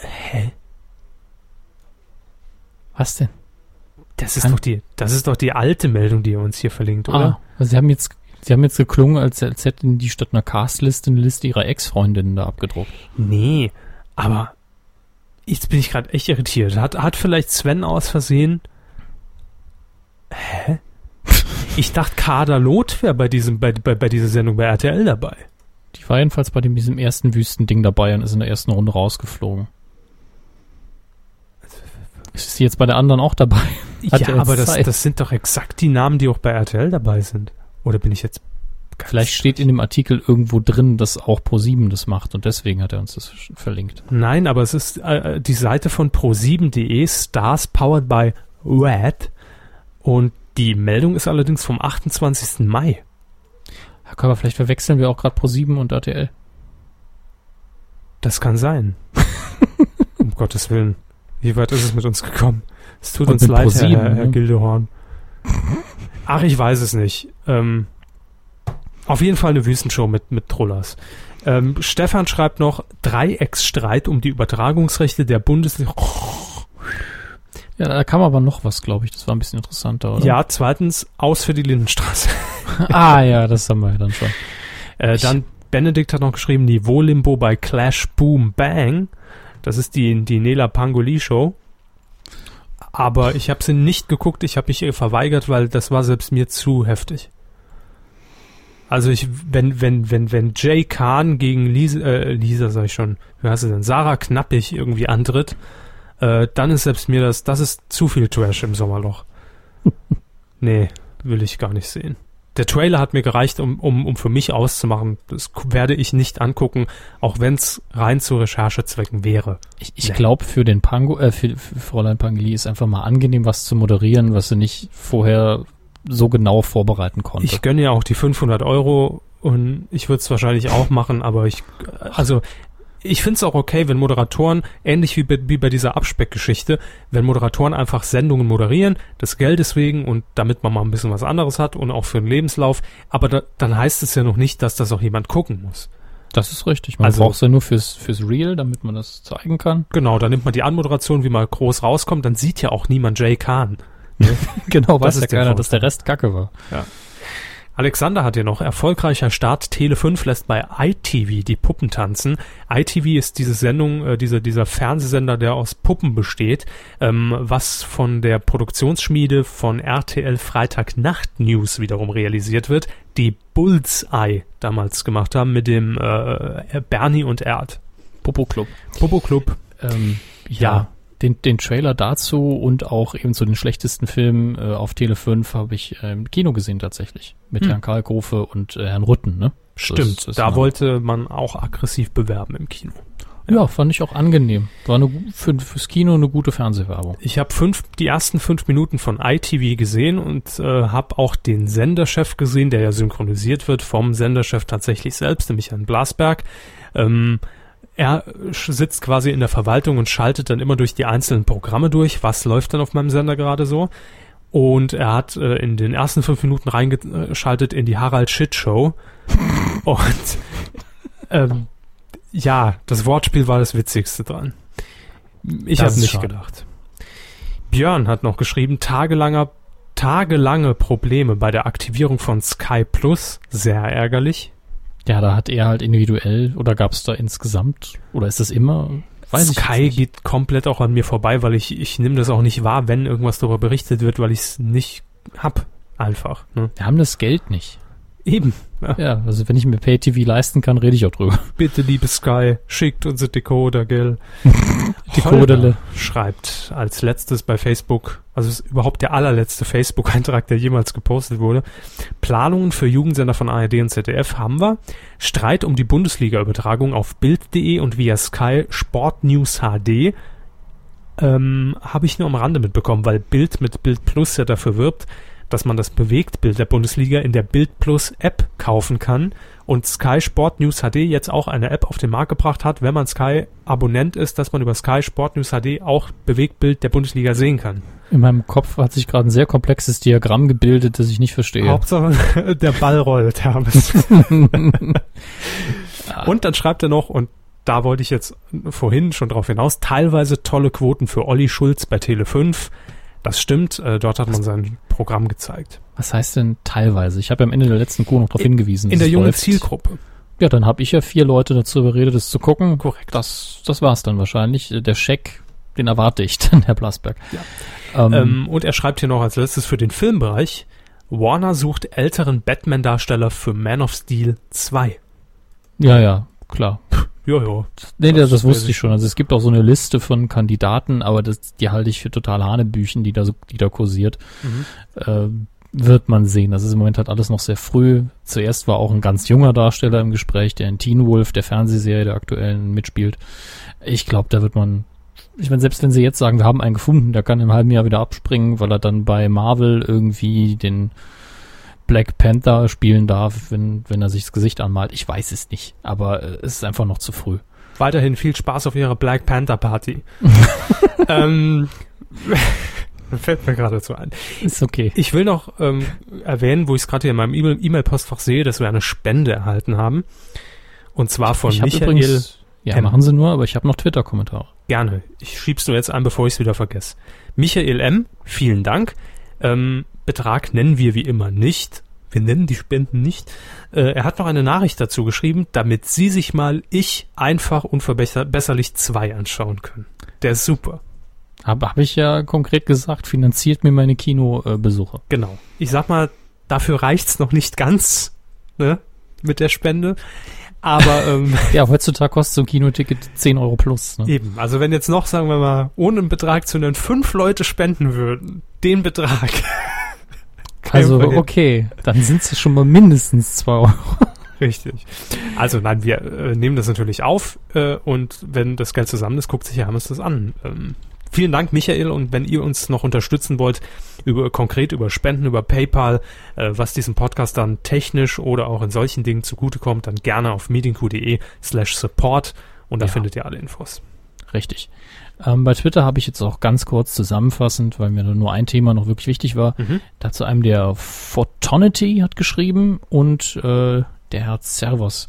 Hä? Was denn? Das ist doch die, das ist doch die alte Meldung, die ihr uns hier verlinkt, oder? Ah, also sie haben jetzt, sie haben jetzt geklungen, als, als hätten die statt einer Castliste eine Liste ihrer Ex-Freundinnen da abgedruckt. Nee, aber jetzt bin ich gerade echt irritiert. Hat, hat vielleicht Sven aus Versehen Hä? Ich dachte, Kader Loth wäre bei diesem, bei, bei, bei dieser Sendung bei RTL dabei. Die war jedenfalls bei dem, diesem ersten Wüstending dabei und ist in der ersten Runde rausgeflogen. Ist sie jetzt bei der anderen auch dabei? Hat ja, aber das, das sind doch exakt die Namen, die auch bei RTL dabei sind. Oder bin ich jetzt Vielleicht steht in dem Artikel irgendwo drin, dass auch Pro7 das macht und deswegen hat er uns das verlinkt. Nein, aber es ist äh, die Seite von pro7.de, Stars powered by Red. Und die Meldung ist allerdings vom 28. Mai. Herr Körber, vielleicht verwechseln wir auch gerade Pro7 und RTL. Das kann sein. <laughs> um Gottes Willen. Wie weit ist es mit uns gekommen? Es tut und uns leid, ProSieben, Herr, Herr, ne? Gildehorn. Ach, ich weiß es nicht. Ähm, auf jeden Fall eine Wüstenshow mit, mit Trollers. Ähm, Stefan schreibt noch, Dreiecksstreit um die Übertragungsrechte der Bundesliga. Ja, da kam aber noch was, glaube ich. Das war ein bisschen interessanter, oder? Ja, zweitens, aus für die Lindenstraße. <laughs> ah ja, <laughs> das haben wir ja dann schon. Äh, dann Benedikt hat noch geschrieben, Niveau-Limbo bei Clash Boom Bang. Das ist die, die Nela Pangoli Show. Aber ich habe sie nicht geguckt, ich habe mich verweigert, weil das war selbst mir zu heftig. Also ich, wenn, wenn, wenn, wenn Jay Kahn gegen Lisa, äh, Lisa sag ich schon, wie heißt sie denn, Sarah Knappig irgendwie antritt, äh, dann ist selbst mir das, das ist zu viel Trash im Sommerloch. <laughs> nee, will ich gar nicht sehen. Der Trailer hat mir gereicht, um, um, um für mich auszumachen. Das werde ich nicht angucken, auch wenn es rein zu Recherchezwecken wäre. Ich, ich nee. glaube, für den Pango, äh, für, für Fräulein Pangeli ist einfach mal angenehm, was zu moderieren, was sie nicht vorher so genau vorbereiten konnte. Ich gönne ja auch die 500 Euro und ich würde es wahrscheinlich auch machen, aber ich, also ich finde es auch okay, wenn Moderatoren, ähnlich wie bei, wie bei dieser Abspeckgeschichte, wenn Moderatoren einfach Sendungen moderieren, das Geld deswegen und damit man mal ein bisschen was anderes hat und auch für den Lebenslauf, aber da, dann heißt es ja noch nicht, dass das auch jemand gucken muss. Das ist richtig. Man also, braucht es ja nur fürs, fürs Real, damit man das zeigen kann. Genau, da nimmt man die Anmoderation, wie mal groß rauskommt, dann sieht ja auch niemand Jay Kahn. <laughs> Ne? genau, weiß ja keiner, dass der Rest Kacke war. Ja. Alexander hat hier noch, erfolgreicher Start Tele 5 lässt bei ITV die Puppen tanzen. ITV ist diese Sendung, äh, dieser, dieser Fernsehsender, der aus Puppen besteht, ähm, was von der Produktionsschmiede von RTL Freitag Nacht News wiederum realisiert wird, die Bullseye damals gemacht haben mit dem äh, Bernie und Erd. Popo Club. Popo Club. Ähm, ja. ja den, den Trailer dazu und auch eben so den schlechtesten Film äh, auf Tele 5 habe ich äh, im Kino gesehen tatsächlich. Mit hm. Herrn Kalkofe und äh, Herrn Rutten, ne? Stimmt, das, das da wollte man auch aggressiv bewerben im Kino. Ja, ja fand ich auch angenehm. War eine, für, fürs Kino eine gute Fernsehwerbung. Ich habe fünf, die ersten fünf Minuten von ITV gesehen und äh, habe auch den Senderchef gesehen, der ja synchronisiert wird vom Senderchef tatsächlich selbst, nämlich Herrn Blasberg. Ähm, er sitzt quasi in der Verwaltung und schaltet dann immer durch die einzelnen Programme durch, was läuft dann auf meinem Sender gerade so. Und er hat äh, in den ersten fünf Minuten reingeschaltet in die Harald Shit Show. <laughs> und ähm, ja, das Wortspiel war das Witzigste dran. Ich habe nicht schade. gedacht. Björn hat noch geschrieben, tagelanger tagelange Probleme bei der Aktivierung von Sky Plus. Sehr ärgerlich. Ja, da hat er halt individuell oder gab es da insgesamt oder ist das immer? Weiß Sky geht komplett auch an mir vorbei, weil ich, ich nehme das auch nicht wahr, wenn irgendwas darüber berichtet wird, weil ich es nicht hab. Einfach. Ne? Wir haben das Geld nicht. Eben. Ja. ja, also wenn ich mir Pay-TV leisten kann, rede ich auch drüber. Bitte, liebe Sky, schickt uns Decoder, gell? <laughs> Decoderle. schreibt als letztes bei Facebook, also ist überhaupt der allerletzte Facebook-Eintrag, der jemals gepostet wurde. Planungen für Jugendsender von ARD und ZDF haben wir. Streit um die Bundesliga-Übertragung auf Bild.de und via Sky Sport News HD. Ähm, habe ich nur am Rande mitbekommen, weil Bild mit Bild Plus ja dafür wirbt, dass man das Bewegtbild der Bundesliga in der Bild Plus App kaufen kann und Sky Sport News HD jetzt auch eine App auf den Markt gebracht hat, wenn man Sky Abonnent ist, dass man über Sky Sport News HD auch Bewegtbild der Bundesliga sehen kann. In meinem Kopf hat sich gerade ein sehr komplexes Diagramm gebildet, das ich nicht verstehe. Hauptsache <laughs> der Ball rollt, Hermes. <laughs> und dann schreibt er noch, und da wollte ich jetzt vorhin schon drauf hinaus, teilweise tolle Quoten für Olli Schulz bei Tele 5. Das stimmt, äh, dort hat man sein Programm gezeigt. Was heißt denn teilweise? Ich habe ja am Ende der letzten Kuh noch darauf hingewiesen. In der jungen läuft. Zielgruppe. Ja, dann habe ich ja vier Leute dazu überredet, es zu gucken. Korrekt. Das, das war's dann wahrscheinlich. Der Scheck, den erwarte ich <laughs> dann, Herr Blasberg. Ja. Ähm, ähm, und er schreibt hier noch als letztes für den Filmbereich, Warner sucht älteren Batman-Darsteller für Man of Steel 2. Ja, ja, klar. Ja, ja. Nee, das, das wusste ich schon. Also es gibt auch so eine Liste von Kandidaten, aber das, die halte ich für total Hanebüchen, die da so, die da kursiert. Mhm. Äh, wird man sehen. Das ist im Moment halt alles noch sehr früh. Zuerst war auch ein ganz junger Darsteller im Gespräch, der in Teen Wolf, der Fernsehserie der aktuellen, mitspielt. Ich glaube, da wird man ich meine, selbst wenn sie jetzt sagen, wir haben einen gefunden, der kann im halben Jahr wieder abspringen, weil er dann bei Marvel irgendwie den Black Panther spielen darf, wenn, wenn er sich das Gesicht anmalt. Ich weiß es nicht, aber äh, es ist einfach noch zu früh. Weiterhin viel Spaß auf Ihrer Black Panther Party. <laughs> ähm, <laughs> fällt mir gerade so ein. Ist okay. Ich will noch ähm, erwähnen, wo ich es gerade hier in meinem E-Mail-Postfach sehe, dass wir eine Spende erhalten haben. Und zwar von ich Michael. Übrigens, ja, M. machen Sie nur, aber ich habe noch Twitter-Kommentare. Gerne. Ich schieb's nur jetzt ein, bevor ich es wieder vergesse. Michael M., vielen Dank. Ähm, Betrag nennen wir wie immer nicht. Wir nennen die Spenden nicht. Äh, er hat noch eine Nachricht dazu geschrieben, damit Sie sich mal Ich einfach unverbesserlich 2 anschauen können. Der ist super. Aber habe ich ja konkret gesagt, finanziert mir meine Kinobesuche. Genau. Ich sag mal, dafür reicht's noch nicht ganz, ne, mit der Spende. Aber <laughs> ähm, ja, heutzutage kostet so ein Kinoticket 10 Euro plus. Ne? Eben, also wenn jetzt noch, sagen wir mal, ohne einen Betrag zu nennen, fünf Leute spenden würden, den Betrag. Also okay, dann sind es schon mal mindestens zwei Euro. <laughs> Richtig. Also nein, wir äh, nehmen das natürlich auf äh, und wenn das Geld zusammen ist, guckt sich Herr Hammes das an. Ähm, vielen Dank, Michael. Und wenn ihr uns noch unterstützen wollt, über konkret über Spenden, über PayPal, äh, was diesem Podcast dann technisch oder auch in solchen Dingen zugutekommt, dann gerne auf meetingq.de slash support und da ja. findet ihr alle Infos. Richtig. Ähm, bei Twitter habe ich jetzt auch ganz kurz zusammenfassend, weil mir nur ein Thema noch wirklich wichtig war, mhm. dazu einem der Photonity hat geschrieben und äh, der Herr Servos.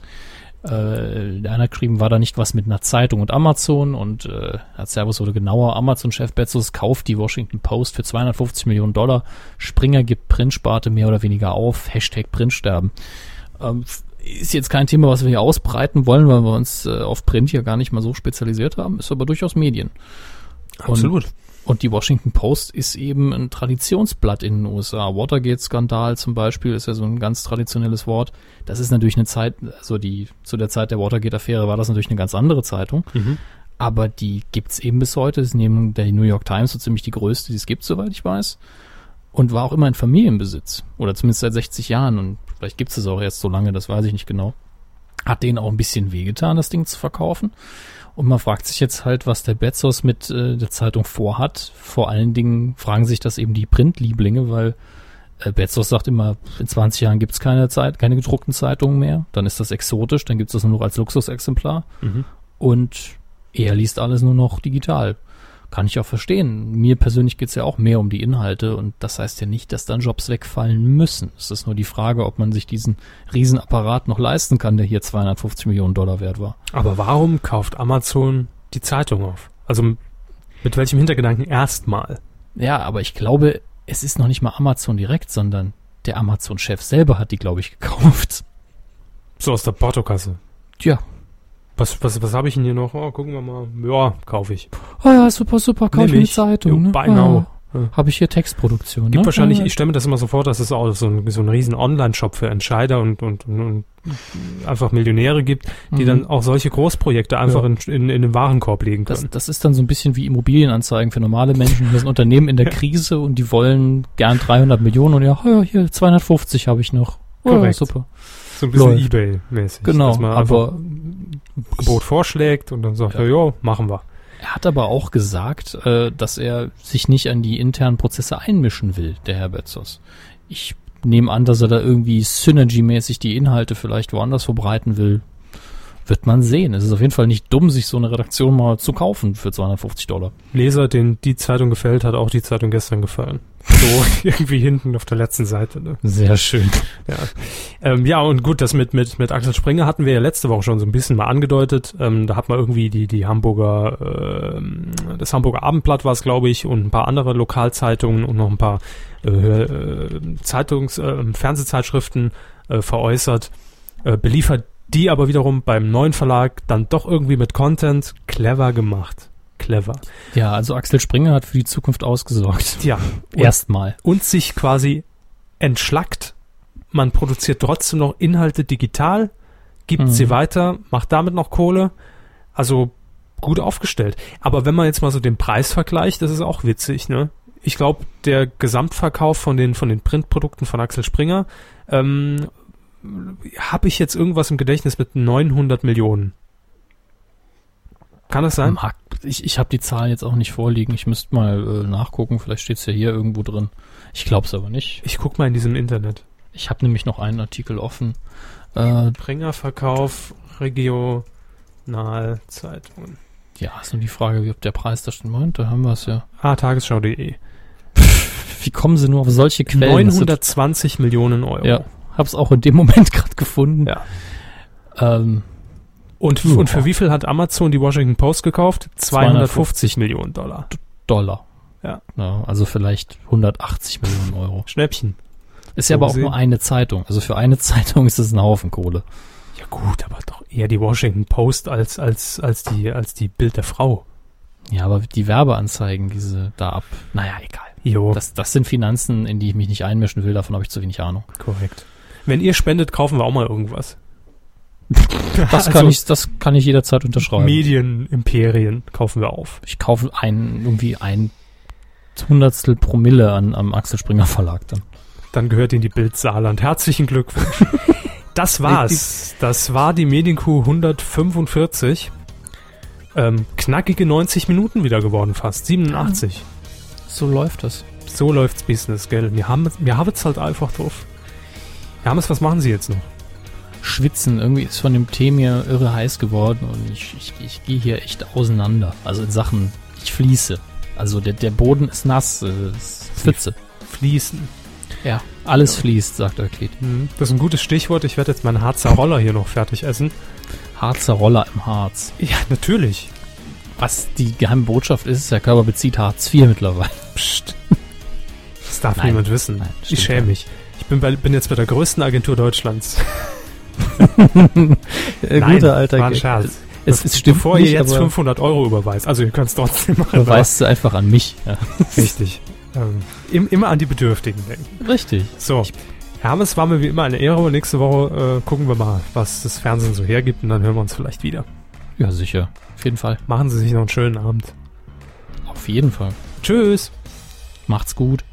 Äh, der einer geschrieben, war da nicht was mit einer Zeitung und Amazon und äh, Herr Servus wurde genauer. Amazon-Chef Bezos kauft die Washington Post für 250 Millionen Dollar. Springer gibt Printsparte mehr oder weniger auf. Hashtag Printsterben. Ähm, ist jetzt kein Thema, was wir hier ausbreiten wollen, weil wir uns äh, auf Print hier gar nicht mal so spezialisiert haben, ist aber durchaus Medien. Absolut. Und, und die Washington Post ist eben ein Traditionsblatt in den USA. Watergate-Skandal zum Beispiel ist ja so ein ganz traditionelles Wort. Das ist natürlich eine Zeit, also die zu der Zeit der Watergate-Affäre war das natürlich eine ganz andere Zeitung. Mhm. Aber die gibt's eben bis heute. Das ist neben der New York Times so ziemlich die größte, die es gibt, soweit ich weiß. Und war auch immer in Familienbesitz. Oder zumindest seit 60 Jahren. Und vielleicht gibt's es auch erst so lange, das weiß ich nicht genau. Hat denen auch ein bisschen wehgetan, das Ding zu verkaufen. Und man fragt sich jetzt halt, was der Bezos mit äh, der Zeitung vorhat. Vor allen Dingen fragen sich das eben die Printlieblinge, weil äh, Bezos sagt immer, in 20 Jahren gibt's keine Zeit, keine gedruckten Zeitungen mehr. Dann ist das exotisch, dann gibt's das nur noch als Luxusexemplar. Mhm. Und er liest alles nur noch digital. Kann ich auch verstehen. Mir persönlich geht's ja auch mehr um die Inhalte und das heißt ja nicht, dass dann Jobs wegfallen müssen. Es ist nur die Frage, ob man sich diesen Riesenapparat noch leisten kann, der hier 250 Millionen Dollar wert war. Aber warum kauft Amazon die Zeitung auf? Also mit welchem Hintergedanken erstmal? Ja, aber ich glaube, es ist noch nicht mal Amazon direkt, sondern der Amazon-Chef selber hat die, glaube ich, gekauft. So aus der Portokasse. Tja. Was, was, was habe ich denn hier noch? Oh, gucken wir mal. Ja, kaufe ich. Oh ja, super, super, kauf ich ich. Zeitung. Jo, ne? buy now. Ja. Habe ich hier Textproduktion. Gibt ne? wahrscheinlich, Ja, ich stelle mir das immer so vor, dass es auch so ein, so ein riesen Online-Shop für Entscheider und, und, und, einfach Millionäre gibt, die Mhm. dann auch solche Großprojekte einfach Ja. in, in, in den Warenkorb legen Das, können. das ist dann so ein bisschen wie Immobilienanzeigen für normale Menschen. Hier sind Unternehmen in der Krise und die wollen gern 300 Millionen und ja, ja hier 250 habe ich noch. Ja, Korrekt. super. so ein bisschen. Ebay-mäßig. Genau, aber- Gebot vorschlägt und dann sagt Ja. er, jo, machen wir. Er hat aber auch gesagt, äh, dass er sich nicht an die internen Prozesse einmischen will, der Herr Bezos. Ich nehme an, dass er da irgendwie Synergy-mäßig die Inhalte vielleicht woanders verbreiten will. Wird man sehen. Es ist auf jeden Fall nicht dumm, sich so eine Redaktion mal zu kaufen für 250 Dollar. Leser, den die Zeitung gefällt, hat auch die Zeitung gestern gefallen. So <laughs> <laughs> irgendwie hinten auf der letzten Seite. Ne? Sehr schön. Ja. Ähm, ja, und gut, das mit, mit, mit Axel Springer hatten wir ja letzte Woche schon so ein bisschen mal angedeutet. Ähm, da hat man irgendwie die, die Hamburger, ähm, das Hamburger Abendblatt war es, glaube ich, und ein paar andere Lokalzeitungen und noch ein paar äh, äh, Zeitungs-, äh, Fernsehzeitschriften äh, veräußert, äh, beliefert die aber wiederum beim neuen Verlag dann doch irgendwie mit Content clever gemacht. Clever. Ja, also Axel Springer hat für die Zukunft ausgesorgt. Ja, <laughs> Erstmal. und sich quasi entschlackt. Man produziert trotzdem noch Inhalte digital, gibt Mhm. sie weiter, macht damit noch Kohle. Also gut aufgestellt. Aber wenn man jetzt mal so den Preis vergleicht, das ist auch witzig, ne? Ich glaube, der Gesamtverkauf von den, von den Printprodukten von Axel Springer, ähm, habe ich jetzt irgendwas im Gedächtnis mit 900 Millionen. Kann das sein? Ich ich habe die Zahlen jetzt auch nicht vorliegen. Ich müsste mal äh, nachgucken. Vielleicht steht es ja hier irgendwo drin. Ich glaube es aber nicht. Ich guck mal in diesem Internet. Ich habe nämlich noch einen Artikel offen. Äh, Springerverkauf, Regionalzeitungen. ja, ist nur die Frage, wie ob der Preis da stimmt. Moment, da haben wir es ja. Ah, tagesschau.de. Wie kommen sie nur auf solche Quellen? Das 920 Millionen Euro. Ja, hab's auch in dem Moment <laughs> gerade gefunden. Ja. Ähm, Und, und für wie viel hat Amazon die Washington Post gekauft? 250 Millionen Dollar. Dollar. Ja. ja. Also vielleicht 180 Millionen Euro. Schnäppchen. Ist So ja aber auch gesehen. nur eine Zeitung. Also für eine <laughs> Zeitung ist das ein Haufen Kohle. Ja gut, aber doch eher die Washington Post als, als, als die, als die Bild der Frau. Ja, aber die Werbeanzeigen, diese da ab. Naja, egal. Jo, Das, das sind Finanzen, in die ich mich nicht einmischen will. Davon habe ich zu wenig Ahnung. korrekt. Wenn ihr spendet, kaufen wir auch mal irgendwas. <laughs> Das Also, kann ich, das kann ich jederzeit unterschreiben. Medienimperien kaufen wir auf. Ich kaufe ein, irgendwie ein Hundertstel Promille an, am Axel Springer Verlag dann. Dann gehört in die Bild Saarland. Herzlichen Glückwunsch. <laughs> Das war's. Das war die Medienkuh 145. Ähm, knackige 90 Minuten wieder geworden fast. 87. So läuft das. So läuft's Business, gell? Wir haben, wir haben es halt einfach drauf. Hermes, was machen Sie jetzt noch? Schwitzen, irgendwie ist von dem Tee mir irre heiß geworden und ich, ich, ich gehe hier echt auseinander. Also in Sachen, ich fließe. Also der, der Boden ist nass, äh, ist Pfütze. Fließen. Ja, alles fließt, sagt Euklid. Hm, Das ist ein gutes Stichwort. Ich werde jetzt meinen Harzer Roller hier noch fertig essen. Harzer Roller im Harz. Ja, natürlich. Was die geheime Botschaft ist, der Körper bezieht Hartz IV mittlerweile. Psst. Das darf Nein. niemand wissen. Nein, ich schäme ja. mich. Bin, bei, bin jetzt bei der größten Agentur Deutschlands. <laughs> Äh, Nein, guter alter war ein. Scherz. Es, es stimmt Bevor nicht, ihr jetzt aber 500 Euro überweist. Also ihr könnt es trotzdem machen. überweist sie einfach an mich. Ja. <laughs> Richtig. Ähm, im, immer an die Bedürftigen denken. Richtig. So. Hermes war mir wie immer eine Ehre und nächste Woche äh, gucken wir mal, was das Fernsehen so hergibt und dann hören wir uns vielleicht wieder. Ja, sicher. Auf jeden Fall. Machen Sie sich noch einen schönen Abend. Auf jeden Fall. Tschüss. Macht's gut.